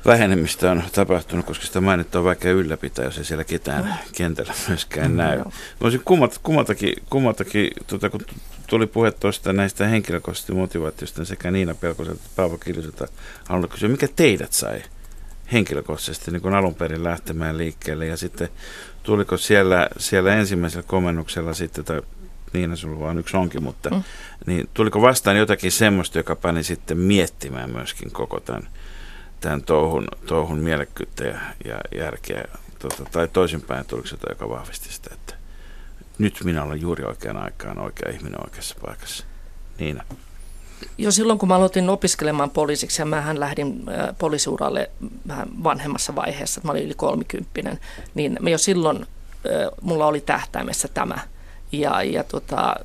vähenemistä on tapahtunut, koska sitä mainetta on vaikea ylläpitää, jos ei siellä ketään kentällä myöskään mm, näy. Mä olisin kummat, kummaltakin, kummaltakin tuota, kun tuli puhe tuosta näistä henkilökohtaisista motivaatioista sekä Niina Pelkoselta että Paavo Kiljuselta, haluan kysyä, mikä teidät sai henkilökohtaisesti niin kuin alun perin lähtemään liikkeelle ja sitten tuliko siellä, siellä ensimmäisellä komennuksella sitten, tai Niina sulla vaan yksi onkin, mutta mm. niin tuliko vastaan jotakin semmoista, joka pani sitten miettimään myöskin koko tämän tämän touhun, touhun mielekkyyttä ja, ja järkeä, tota, tai toisinpäin tuliko se joka vahvisti sitä, että nyt minä olen juuri oikean aikaan oikea ihminen oikeassa paikassa. Niina. jo silloin, kun mä aloitin opiskelemaan poliisiksi, ja mähän lähdin poliisiuralle vähän vanhemmassa vaiheessa, että mä olin yli kolmikymppinen, niin jo silloin mulla oli tähtäimessä tämä. Ja, ja tota,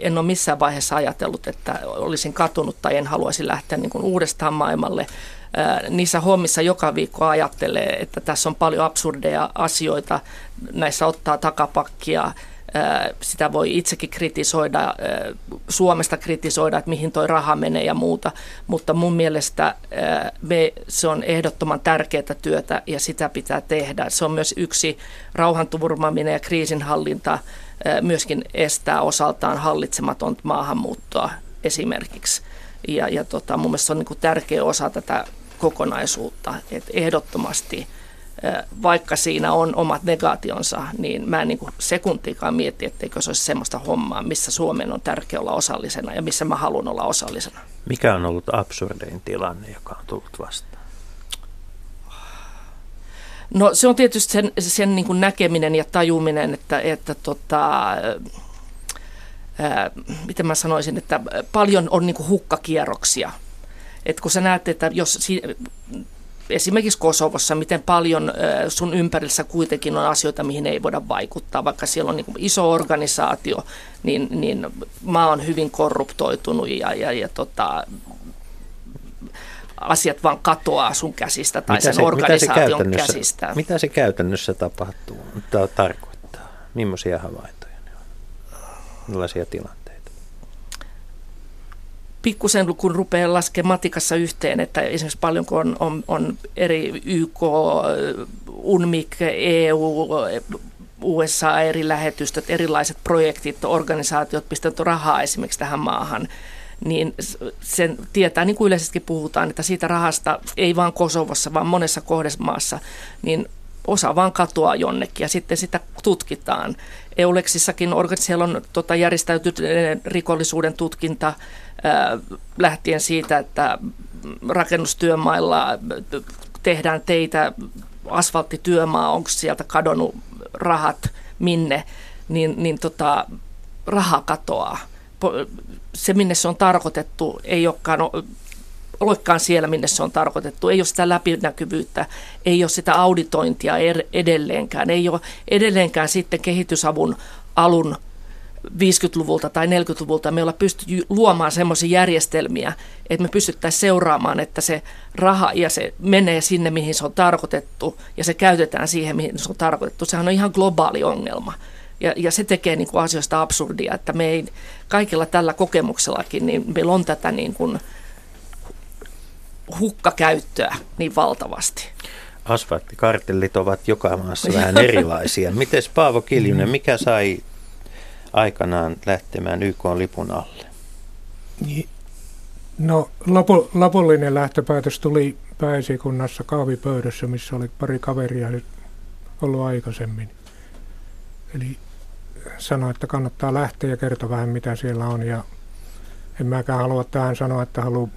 en ole missään vaiheessa ajatellut, että olisin katunut tai en haluaisi lähteä niin kuin uudestaan maailmalle. Niissä hommissa joka viikko ajattelee, että tässä on paljon absurdeja asioita, näissä ottaa takapakkia, sitä voi itsekin kritisoida, Suomesta kritisoida, että mihin toi raha menee ja muuta, mutta mun mielestä me, se on ehdottoman tärkeää työtä ja sitä pitää tehdä. Se on myös yksi rauhanturvaaminen ja kriisinhallinta myöskin estää osaltaan hallitsematonta maahanmuuttoa esimerkiksi. Ja, ja tota, mun mielestä se on niin tärkeä osa tätä kokonaisuutta, että ehdottomasti – vaikka siinä on omat negaationsa, niin mä en niin kuin sekuntiikaan mieti, etteikö se olisi semmoista hommaa, missä Suomen on tärkeä olla osallisena ja missä mä haluan olla osallisena. Mikä on ollut absurdein tilanne, joka on tullut vastaan? No se on tietysti sen, sen niin kuin näkeminen ja tajuminen, että, että tota, ää, miten mä sanoisin, että paljon on niin kuin hukkakierroksia. Et kun sä näet, että jos esimerkiksi Kosovossa, miten paljon sun ympärissä kuitenkin on asioita, mihin ei voida vaikuttaa, vaikka siellä on niin iso organisaatio, niin, niin maa on hyvin korruptoitunut ja, ja, ja tota, asiat vaan katoaa sun käsistä tai mitä sen se, organisaation mitä se käsistä. Mitä se käytännössä tapahtuu, tarkoittaa? Millaisia havaintoja ne on? Millaisia tilanteita? Pikkusen kun rupeaa laskemaan matikassa yhteen, että esimerkiksi paljon kun on, on, on eri YK, UNMIK, EU, USA, eri lähetystöt, erilaiset projektit, organisaatiot pistävät rahaa esimerkiksi tähän maahan, niin sen tietää, niin kuin yleisesti puhutaan, että siitä rahasta ei vain Kosovossa, vaan monessa kohdemaassa, niin osa vaan katoaa jonnekin ja sitten sitä tutkitaan. Euleksissakin siellä on tota, järjestäytyneen rikollisuuden tutkinta, lähtien siitä, että rakennustyömailla tehdään teitä, asfalttityömaa, onko sieltä kadonnut rahat minne, niin, niin tota, raha katoaa. Se, minne se on tarkoitettu, ei olekaan, olekaan siellä, minne se on tarkoitettu. Ei ole sitä läpinäkyvyyttä, ei ole sitä auditointia er, edelleenkään. Ei ole edelleenkään sitten kehitysavun alun 50-luvulta tai 40-luvulta me ollaan pystytty luomaan semmoisia järjestelmiä, että me pystyttäisiin seuraamaan, että se raha ja se menee sinne, mihin se on tarkoitettu ja se käytetään siihen, mihin se on tarkoitettu. Sehän on ihan globaali ongelma. Ja, ja se tekee niin kuin asioista absurdia, että me ei kaikilla tällä kokemuksellakin, niin meillä on tätä niin kuin hukkakäyttöä niin valtavasti. Asfalttikartellit ovat joka maassa vähän erilaisia. Miten Paavo Kiljunen, mikä sai aikanaan lähtemään YK lipun alle? Niin. No lopu, lopullinen lähtöpäätös tuli pääesikunnassa kahvipöydässä, missä oli pari kaveria ollut aikaisemmin. Eli sanoi, että kannattaa lähteä ja kertoa vähän mitä siellä on. Ja en mäkään halua tähän sanoa, että haluan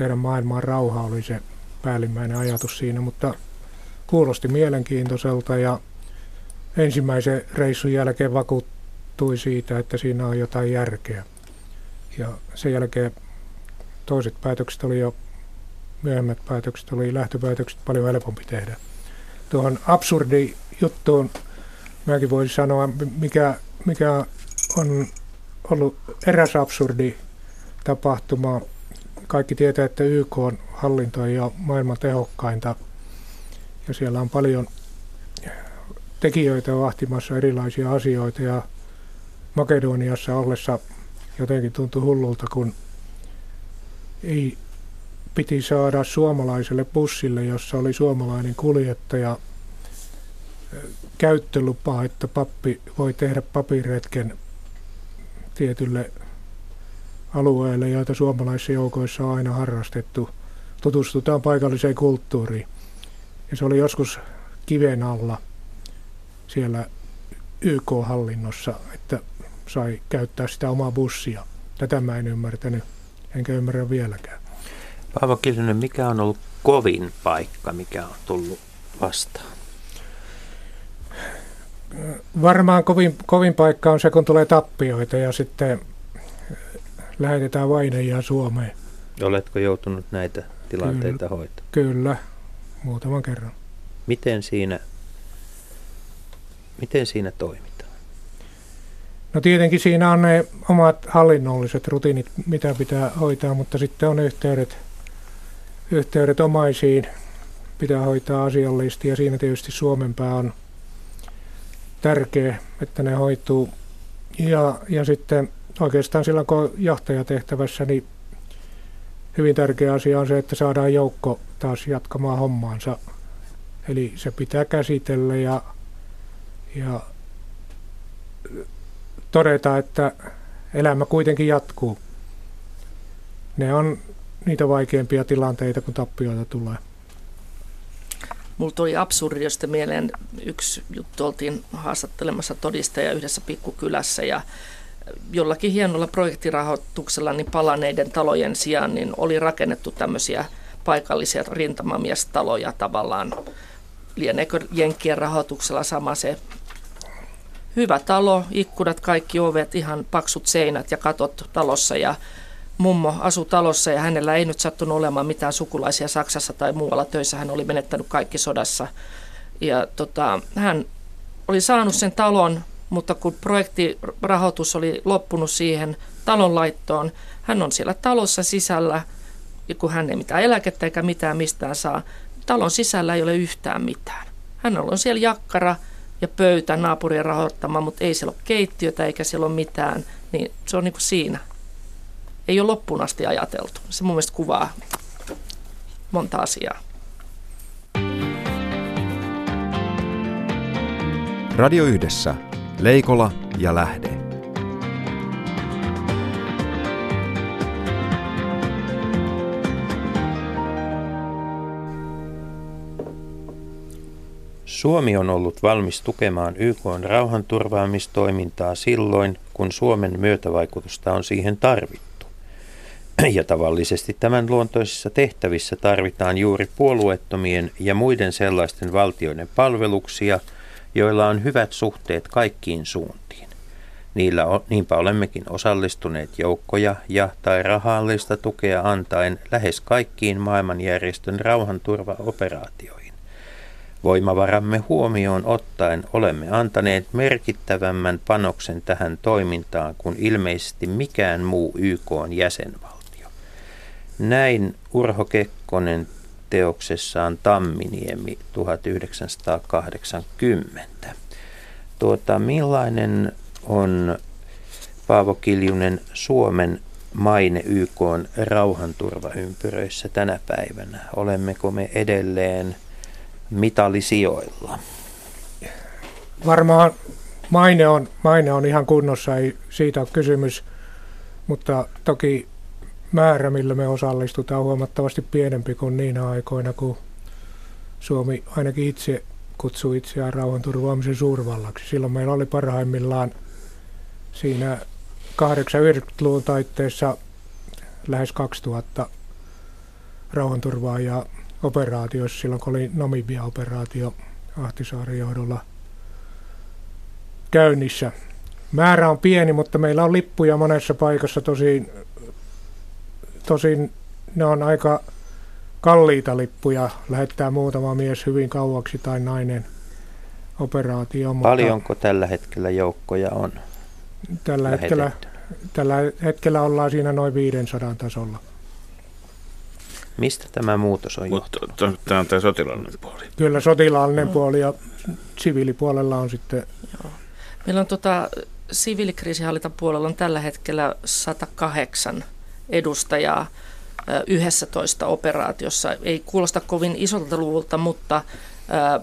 tehdä maailmaan rauha, oli se päällimmäinen ajatus siinä, mutta kuulosti mielenkiintoiselta ja ensimmäisen reissun jälkeen vakuutti johtui siitä, että siinä on jotain järkeä. Ja sen jälkeen toiset päätökset oli jo, myöhemmät päätökset oli lähtöpäätökset paljon helpompi tehdä. Tuohon absurdi juttuun mäkin voisin sanoa, mikä, mikä on ollut eräs absurdi tapahtuma. Kaikki tietää, että YK on hallinto ole maailman tehokkainta. Ja siellä on paljon tekijöitä vahtimassa erilaisia asioita. Ja Makedoniassa ollessa jotenkin tuntui hullulta, kun ei piti saada suomalaiselle bussille, jossa oli suomalainen kuljettaja, käyttölupaa, että pappi voi tehdä papiretken tietylle alueelle, joita suomalaisissa joukoissa on aina harrastettu. Tutustutaan paikalliseen kulttuuriin. Ja se oli joskus kiven alla siellä YK-hallinnossa, että sai käyttää sitä omaa bussia. Tätä mä en ymmärtänyt, enkä ymmärrä vieläkään. Paavo Kiljunen, mikä on ollut kovin paikka, mikä on tullut vastaan? Varmaan kovin, kovin paikka on se, kun tulee tappioita ja sitten lähetetään vainajia Suomeen. Oletko joutunut näitä tilanteita Kyllä. hoitamaan? Kyllä, muutaman kerran. Miten siinä, miten siinä toimitaan? No tietenkin siinä on ne omat hallinnolliset rutiinit, mitä pitää hoitaa, mutta sitten on yhteydet, yhteydet omaisiin, pitää hoitaa asiallisesti ja siinä tietysti Suomenpää on tärkeä, että ne hoituu. Ja, ja sitten oikeastaan silloin kun on johtajatehtävässä, niin hyvin tärkeä asia on se, että saadaan joukko taas jatkamaan hommaansa. Eli se pitää käsitellä ja, ja todeta, että elämä kuitenkin jatkuu. Ne on niitä vaikeimpia tilanteita, kun tappioita tulee. Mulla tuli absurdiosta mieleen yksi juttu, oltiin haastattelemassa todistaja yhdessä pikkukylässä ja jollakin hienolla projektirahoituksella niin palaneiden talojen sijaan niin oli rakennettu tämmöisiä paikallisia rintamamiestaloja tavallaan. Lieneekö Jenkkien rahoituksella sama se hyvä talo, ikkunat, kaikki ovet, ihan paksut seinät ja katot talossa ja mummo asui talossa ja hänellä ei nyt sattunut olemaan mitään sukulaisia Saksassa tai muualla töissä. Hän oli menettänyt kaikki sodassa. Ja tota, hän oli saanut sen talon, mutta kun projektirahoitus oli loppunut siihen talon laittoon, hän on siellä talossa sisällä, ja kun hän ei mitään eläkettä eikä mitään mistään saa, talon sisällä ei ole yhtään mitään. Hän on siellä jakkara ja pöytä naapurien rahoittama, mutta ei siellä ole keittiötä eikä siellä ole mitään, niin se on niin kuin siinä ei ole loppuun asti ajateltu. Se mun mielestä kuvaa monta asiaa. Radio Yhdessä. Leikola ja Lähde. Suomi on ollut valmis tukemaan YK rauhanturvaamistoimintaa silloin, kun Suomen myötävaikutusta on siihen tarvittu. Ja tavallisesti tämän luontoisissa tehtävissä tarvitaan juuri puolueettomien ja muiden sellaisten valtioiden palveluksia, joilla on hyvät suhteet kaikkiin suuntiin. Niillä on, niinpä olemmekin osallistuneet joukkoja ja tai rahallista tukea antaen lähes kaikkiin maailmanjärjestön rauhanturvaoperaatioihin. Voimavaramme huomioon ottaen olemme antaneet merkittävämmän panoksen tähän toimintaan kuin ilmeisesti mikään muu YK jäsenvaltio. Näin Urho Kekkonen teoksessaan Tamminiemi 1980. Tuota, millainen on Paavo Kiljunen Suomen maine YK rauhanturvaympyröissä tänä päivänä? Olemmeko me edelleen mitalisijoilla? Varmaan maine on, maine on ihan kunnossa, ei siitä ole kysymys, mutta toki määrä, millä me osallistutaan, on huomattavasti pienempi kuin niinä aikoina, kun Suomi ainakin itse kutsui itseään rauhanturvaamisen suurvallaksi. Silloin meillä oli parhaimmillaan siinä 8-90-luvun taitteessa lähes 2000 rauhanturvaajaa operaatioissa silloin, kun oli Namibia-operaatio Ahtisaaren johdolla käynnissä. Määrä on pieni, mutta meillä on lippuja monessa paikassa. Tosin, tosin ne on aika kalliita lippuja. Lähettää muutama mies hyvin kauaksi tai nainen operaatioon. Mutta Paljonko tällä hetkellä joukkoja on tällä hetkellä, tällä hetkellä ollaan siinä noin 500 tasolla. Mistä tämä muutos on Mutta johtunut? tämä on tämä sotilaallinen puoli. Kyllä sotilaallinen puoli ja siviilipuolella on sitten Meillä on tota, siviilikriisihallintapuolella on tällä hetkellä 108 edustajaa ö, 11 operaatiossa. Ei kuulosta kovin isolta luvulta, mutta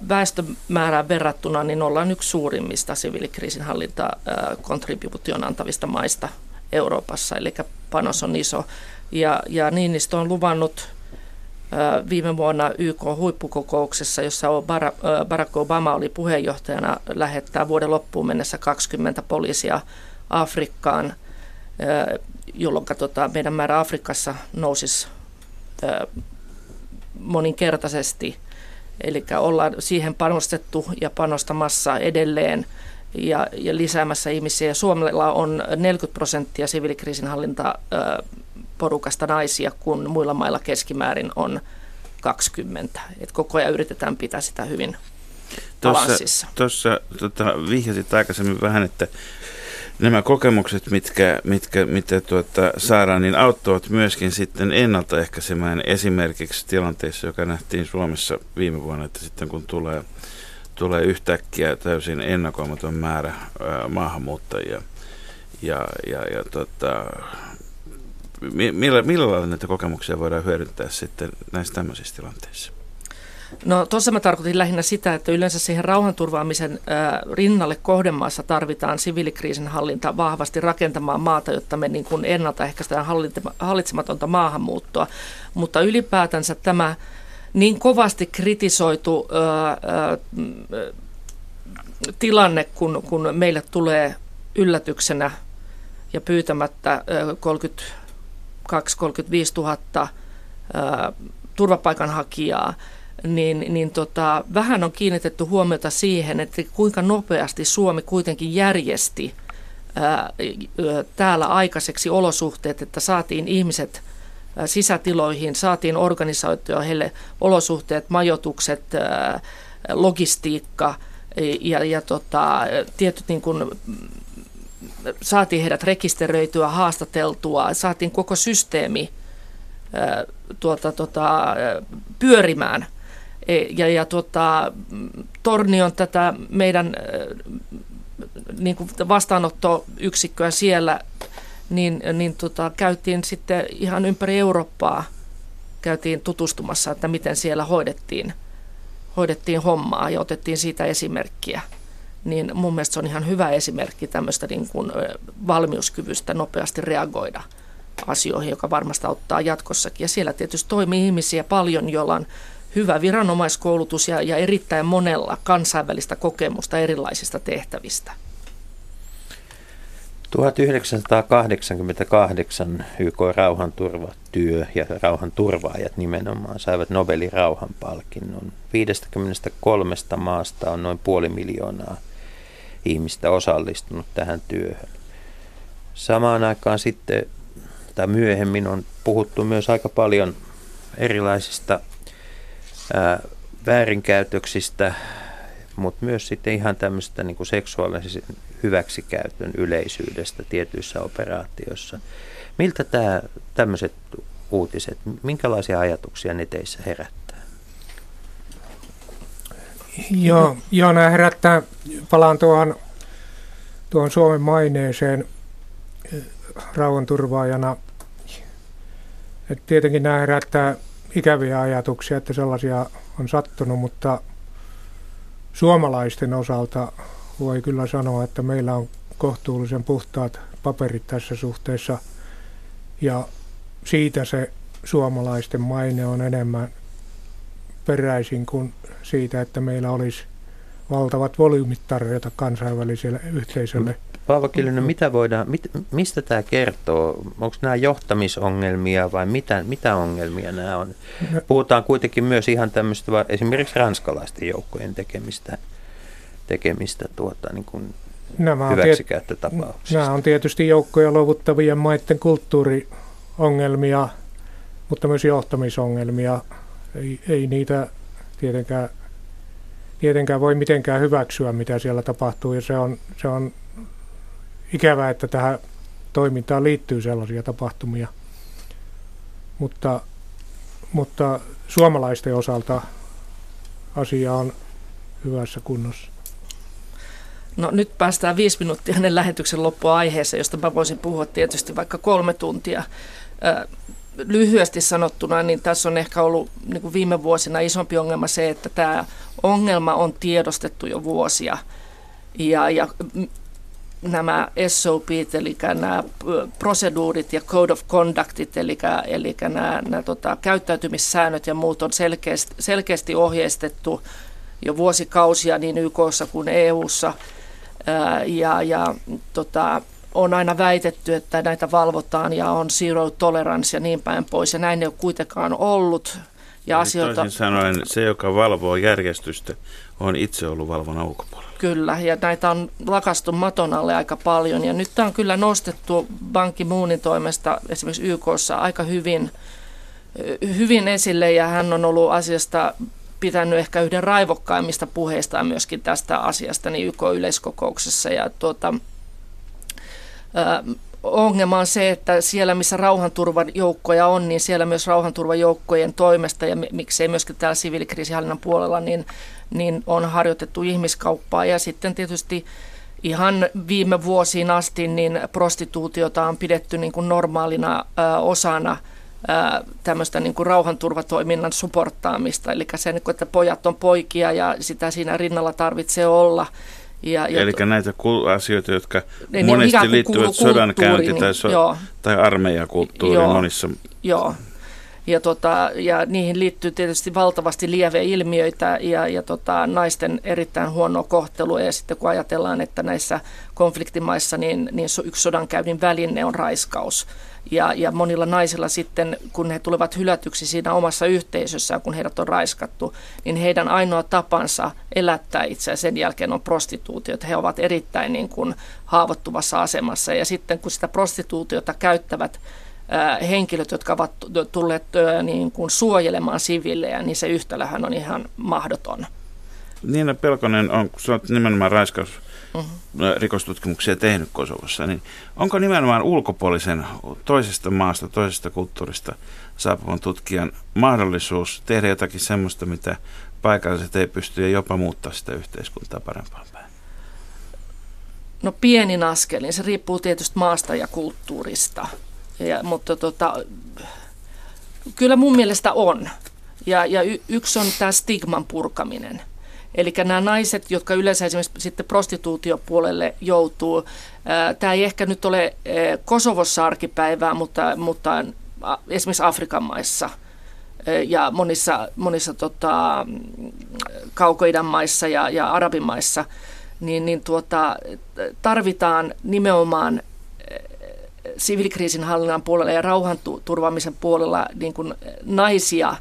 väestömäärään verrattuna niin ollaan yksi suurimmista siviilikriisinhallintakontribuution antavista maista Euroopassa, eli panos on iso. Ja, ja Niinistö on luvannut viime vuonna YK-huippukokouksessa, jossa Bara- ö, Barack Obama oli puheenjohtajana, lähettää vuoden loppuun mennessä 20 poliisia Afrikkaan, jolloin tota, meidän määrä Afrikassa nousisi moninkertaisesti. Eli ollaan siihen panostettu ja panostamassa edelleen. ja, ja lisäämässä ihmisiä. Suomella on 40 prosenttia siviilikriisinhallinta porukasta naisia, kun muilla mailla keskimäärin on 20. Et koko ajan yritetään pitää sitä hyvin balanssissa. Tuossa tota, vihjasit aikaisemmin vähän, että nämä kokemukset, mitkä, mitkä, mitä tuota, saadaan, niin auttavat myöskin sitten ennaltaehkäisemään esimerkiksi tilanteessa, joka nähtiin Suomessa viime vuonna, että sitten kun tulee, tulee yhtäkkiä täysin ennakoimaton määrä ää, maahanmuuttajia ja, ja, ja tota, millä, millä lailla näitä kokemuksia voidaan hyödyntää sitten näissä tämmöisissä tilanteissa? No tuossa mä tarkoitin lähinnä sitä, että yleensä siihen rauhanturvaamisen rinnalle kohdemaassa tarvitaan siviilikriisin hallinta vahvasti rakentamaan maata, jotta me niin kuin ennaltaehkäistään hallitsematonta maahanmuuttoa. Mutta ylipäätänsä tämä niin kovasti kritisoitu ää, tilanne, kun, kun meille tulee yllätyksenä ja pyytämättä 32-35 000 ää, turvapaikanhakijaa, niin, niin tota, vähän on kiinnitetty huomiota siihen, että kuinka nopeasti Suomi kuitenkin järjesti ää, täällä aikaiseksi olosuhteet, että saatiin ihmiset ää, sisätiloihin, saatiin organisoitua heille olosuhteet, majoitukset, ää, logistiikka ja, ja tota, tietyt niin kuin, saatiin heidät rekisteröityä, haastateltua, saatiin koko systeemi tuota, tuota, pyörimään – E, ja, ja tota, Tornion tätä meidän niin kuin vastaanottoyksikköä siellä, niin, niin tota, käytiin sitten ihan ympäri Eurooppaa käytiin tutustumassa, että miten siellä hoidettiin, hoidettiin hommaa ja otettiin siitä esimerkkiä. Niin mun mielestä se on ihan hyvä esimerkki tämmöistä niin kuin valmiuskyvystä nopeasti reagoida asioihin, joka varmasti auttaa jatkossakin. Ja siellä tietysti toimii ihmisiä paljon, joilla on hyvä viranomaiskoulutus ja, ja erittäin monella kansainvälistä kokemusta erilaisista tehtävistä. 1988 YK rauhanturvatyö ja rauhanturvaajat nimenomaan saivat Nobelin rauhanpalkinnon. 53 maasta on noin puoli miljoonaa ihmistä osallistunut tähän työhön. Samaan aikaan sitten, tai myöhemmin on puhuttu myös aika paljon erilaisista väärinkäytöksistä, mutta myös sitten ihan tämmöistä niin kuin seksuaalisen hyväksikäytön yleisyydestä tietyissä operaatioissa. Miltä tämä, tämmöiset uutiset, minkälaisia ajatuksia ne teissä herättää? Joo, joo nämä herättää, palaan tuohon, tuohon Suomen maineeseen rauhanturvaajana. Et tietenkin nämä herättää ikäviä ajatuksia, että sellaisia on sattunut, mutta suomalaisten osalta voi kyllä sanoa, että meillä on kohtuullisen puhtaat paperit tässä suhteessa. Ja siitä se suomalaisten maine on enemmän peräisin kuin siitä, että meillä olisi valtavat volyymit tarjota kansainväliselle yhteisölle Paavo Kiljunen, mitä voidaan, mit, mistä tämä kertoo? Onko nämä johtamisongelmia vai mitä, mitä ongelmia nämä on? Puhutaan kuitenkin myös ihan tämmöistä esimerkiksi ranskalaisten joukkojen tekemistä, tekemistä tuota, niin kuin nämä hyväksikäyttötapauksista. Nämä on tietysti joukkoja luovuttavien maiden kulttuuriongelmia, mutta myös johtamisongelmia. Ei, ei niitä tietenkään, tietenkään voi mitenkään hyväksyä, mitä siellä tapahtuu, ja se on, se on ikävää, että tähän toimintaan liittyy sellaisia tapahtumia. Mutta, mutta suomalaisten osalta asia on hyvässä kunnossa. No nyt päästään viisi minuuttia ennen lähetyksen loppua aiheeseen, josta mä voisin puhua tietysti vaikka kolme tuntia. lyhyesti sanottuna, niin tässä on ehkä ollut niin kuin viime vuosina isompi ongelma se, että tämä ongelma on tiedostettu jo vuosia. Ja, ja nämä SOP, eli nämä proseduurit ja code of conductit, eli, eli nämä, nämä tota, käyttäytymissäännöt ja muut on selkeästi, selkeästi ohjeistettu jo vuosikausia niin YKssa kuin EUssa. Ja, ja tota, on aina väitetty, että näitä valvotaan ja on zero tolerance ja niin päin pois, ja näin ei ole kuitenkaan ollut. Ja asioita... Toisin sanoen se, joka valvoo järjestystä, on itse ollut valvonnan ulkopuolella. Kyllä, ja näitä on lakastu maton alle aika paljon. Ja nyt tämä on kyllä nostettu Banki Moonin toimesta esimerkiksi YKssa aika hyvin, hyvin esille, ja hän on ollut asiasta pitänyt ehkä yhden raivokkaimmista puheistaan myöskin tästä asiasta niin YK-yleiskokouksessa. Ja tuota, ongelma on se, että siellä missä rauhanturvajoukkoja on, niin siellä myös rauhanturvajoukkojen toimesta ja miksei myöskin täällä siviilikriisihallinnan puolella, niin, niin on harjoitettu ihmiskauppaa. Ja sitten tietysti ihan viime vuosiin asti niin prostituutiota on pidetty niin kuin normaalina ö, osana ö, tämmöistä niin kuin rauhanturvatoiminnan supporttaamista, eli se, että pojat on poikia ja sitä siinä rinnalla tarvitsee olla – ja, Eli näitä asioita, jotka ne, monesti ne liittyvät sodankäynti tai, so, tai armeijakulttuuriin monissa. Joo, ja, tota, ja niihin liittyy tietysti valtavasti ilmiöitä ja, ja tota, naisten erittäin huonoa kohtelua. Ja sitten kun ajatellaan, että näissä konfliktimaissa niin, niin yksi sodankäynnin väline on raiskaus. Ja, ja monilla naisilla sitten, kun he tulevat hylätyksi siinä omassa yhteisössään, kun heidät on raiskattu, niin heidän ainoa tapansa elättää itseä sen jälkeen on prostituutio. He ovat erittäin niin kuin, haavoittuvassa asemassa. Ja sitten kun sitä prostituutiota käyttävät henkilöt, jotka ovat tulleet niin kuin suojelemaan siviilejä, niin se yhtälöhän on ihan mahdoton. Niina Pelkonen on, kun olet nimenomaan raiskaus mm-hmm. rikostutkimuksia tehnyt Kosovossa, niin onko nimenomaan ulkopuolisen toisesta maasta, toisesta kulttuurista saapuvan tutkijan mahdollisuus tehdä jotakin semmoista, mitä paikalliset ei pysty ja jopa muuttaa sitä yhteiskuntaa parempaan päin? No pienin askelin, se riippuu tietysti maasta ja kulttuurista. Ja, mutta tota, kyllä mun mielestä on. Ja, ja y, yksi on tämä stigman purkaminen. Eli nämä naiset, jotka yleensä esimerkiksi sitten prostituutiopuolelle joutuu, tämä ei ehkä nyt ole Kosovossa arkipäivää, mutta, mutta esimerkiksi Afrikan maissa ja monissa, monissa tota, kaukoidän maissa ja, ja arabimaissa, niin, niin tuota, tarvitaan nimenomaan siviilikriisinhallinnan puolella ja rauhanturvaamisen puolella niin kuin naisia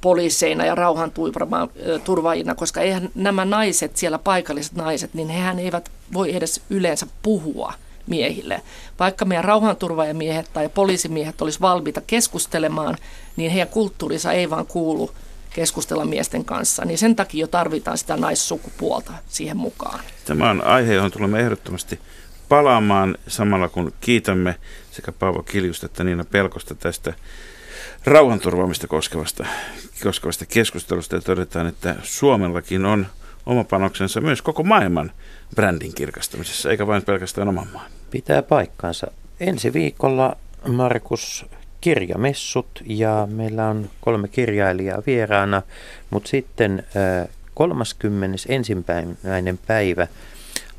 poliiseina ja rauhanturvaajina, koska eihän nämä naiset, siellä paikalliset naiset, niin hehän eivät voi edes yleensä puhua miehille. Vaikka meidän rauhanturvaajamiehet tai poliisimiehet olisi valmiita keskustelemaan, niin heidän kulttuurinsa ei vaan kuulu keskustella miesten kanssa, niin sen takia jo tarvitaan sitä naissukupuolta siihen mukaan. Tämä on aihe, johon tulemme ehdottomasti palaamaan samalla kun kiitämme sekä Paavo Kiljusta että Niina Pelkosta tästä rauhanturvaamista koskevasta, koskevasta keskustelusta ja todetaan, että Suomellakin on oma panoksensa myös koko maailman brändin kirkastamisessa, eikä vain pelkästään oman maan. Pitää paikkansa. Ensi viikolla Markus kirjamessut ja meillä on kolme kirjailijaa vieraana, mutta sitten 31. päivä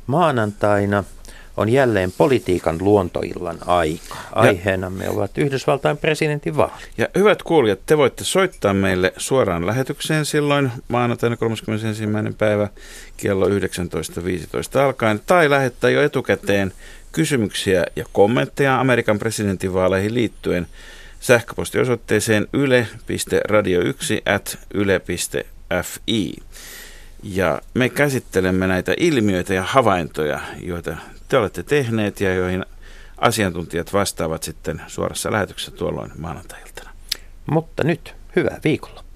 maanantaina – on jälleen politiikan luontoillan aika. Aiheenamme ovat Yhdysvaltain presidentin vaalit. Ja hyvät kuulijat, te voitte soittaa meille suoraan lähetykseen silloin maanantaina 31. päivä kello 19.15 alkaen tai lähettää jo etukäteen kysymyksiä ja kommentteja Amerikan presidentinvaaleihin liittyen sähköpostiosoitteeseen yle.radio1 at yle.fi. Ja me käsittelemme näitä ilmiöitä ja havaintoja, joita te olette tehneet ja joihin asiantuntijat vastaavat sitten suorassa lähetyksessä tuolloin maanantai-iltana. Mutta nyt hyvää viikonloppua.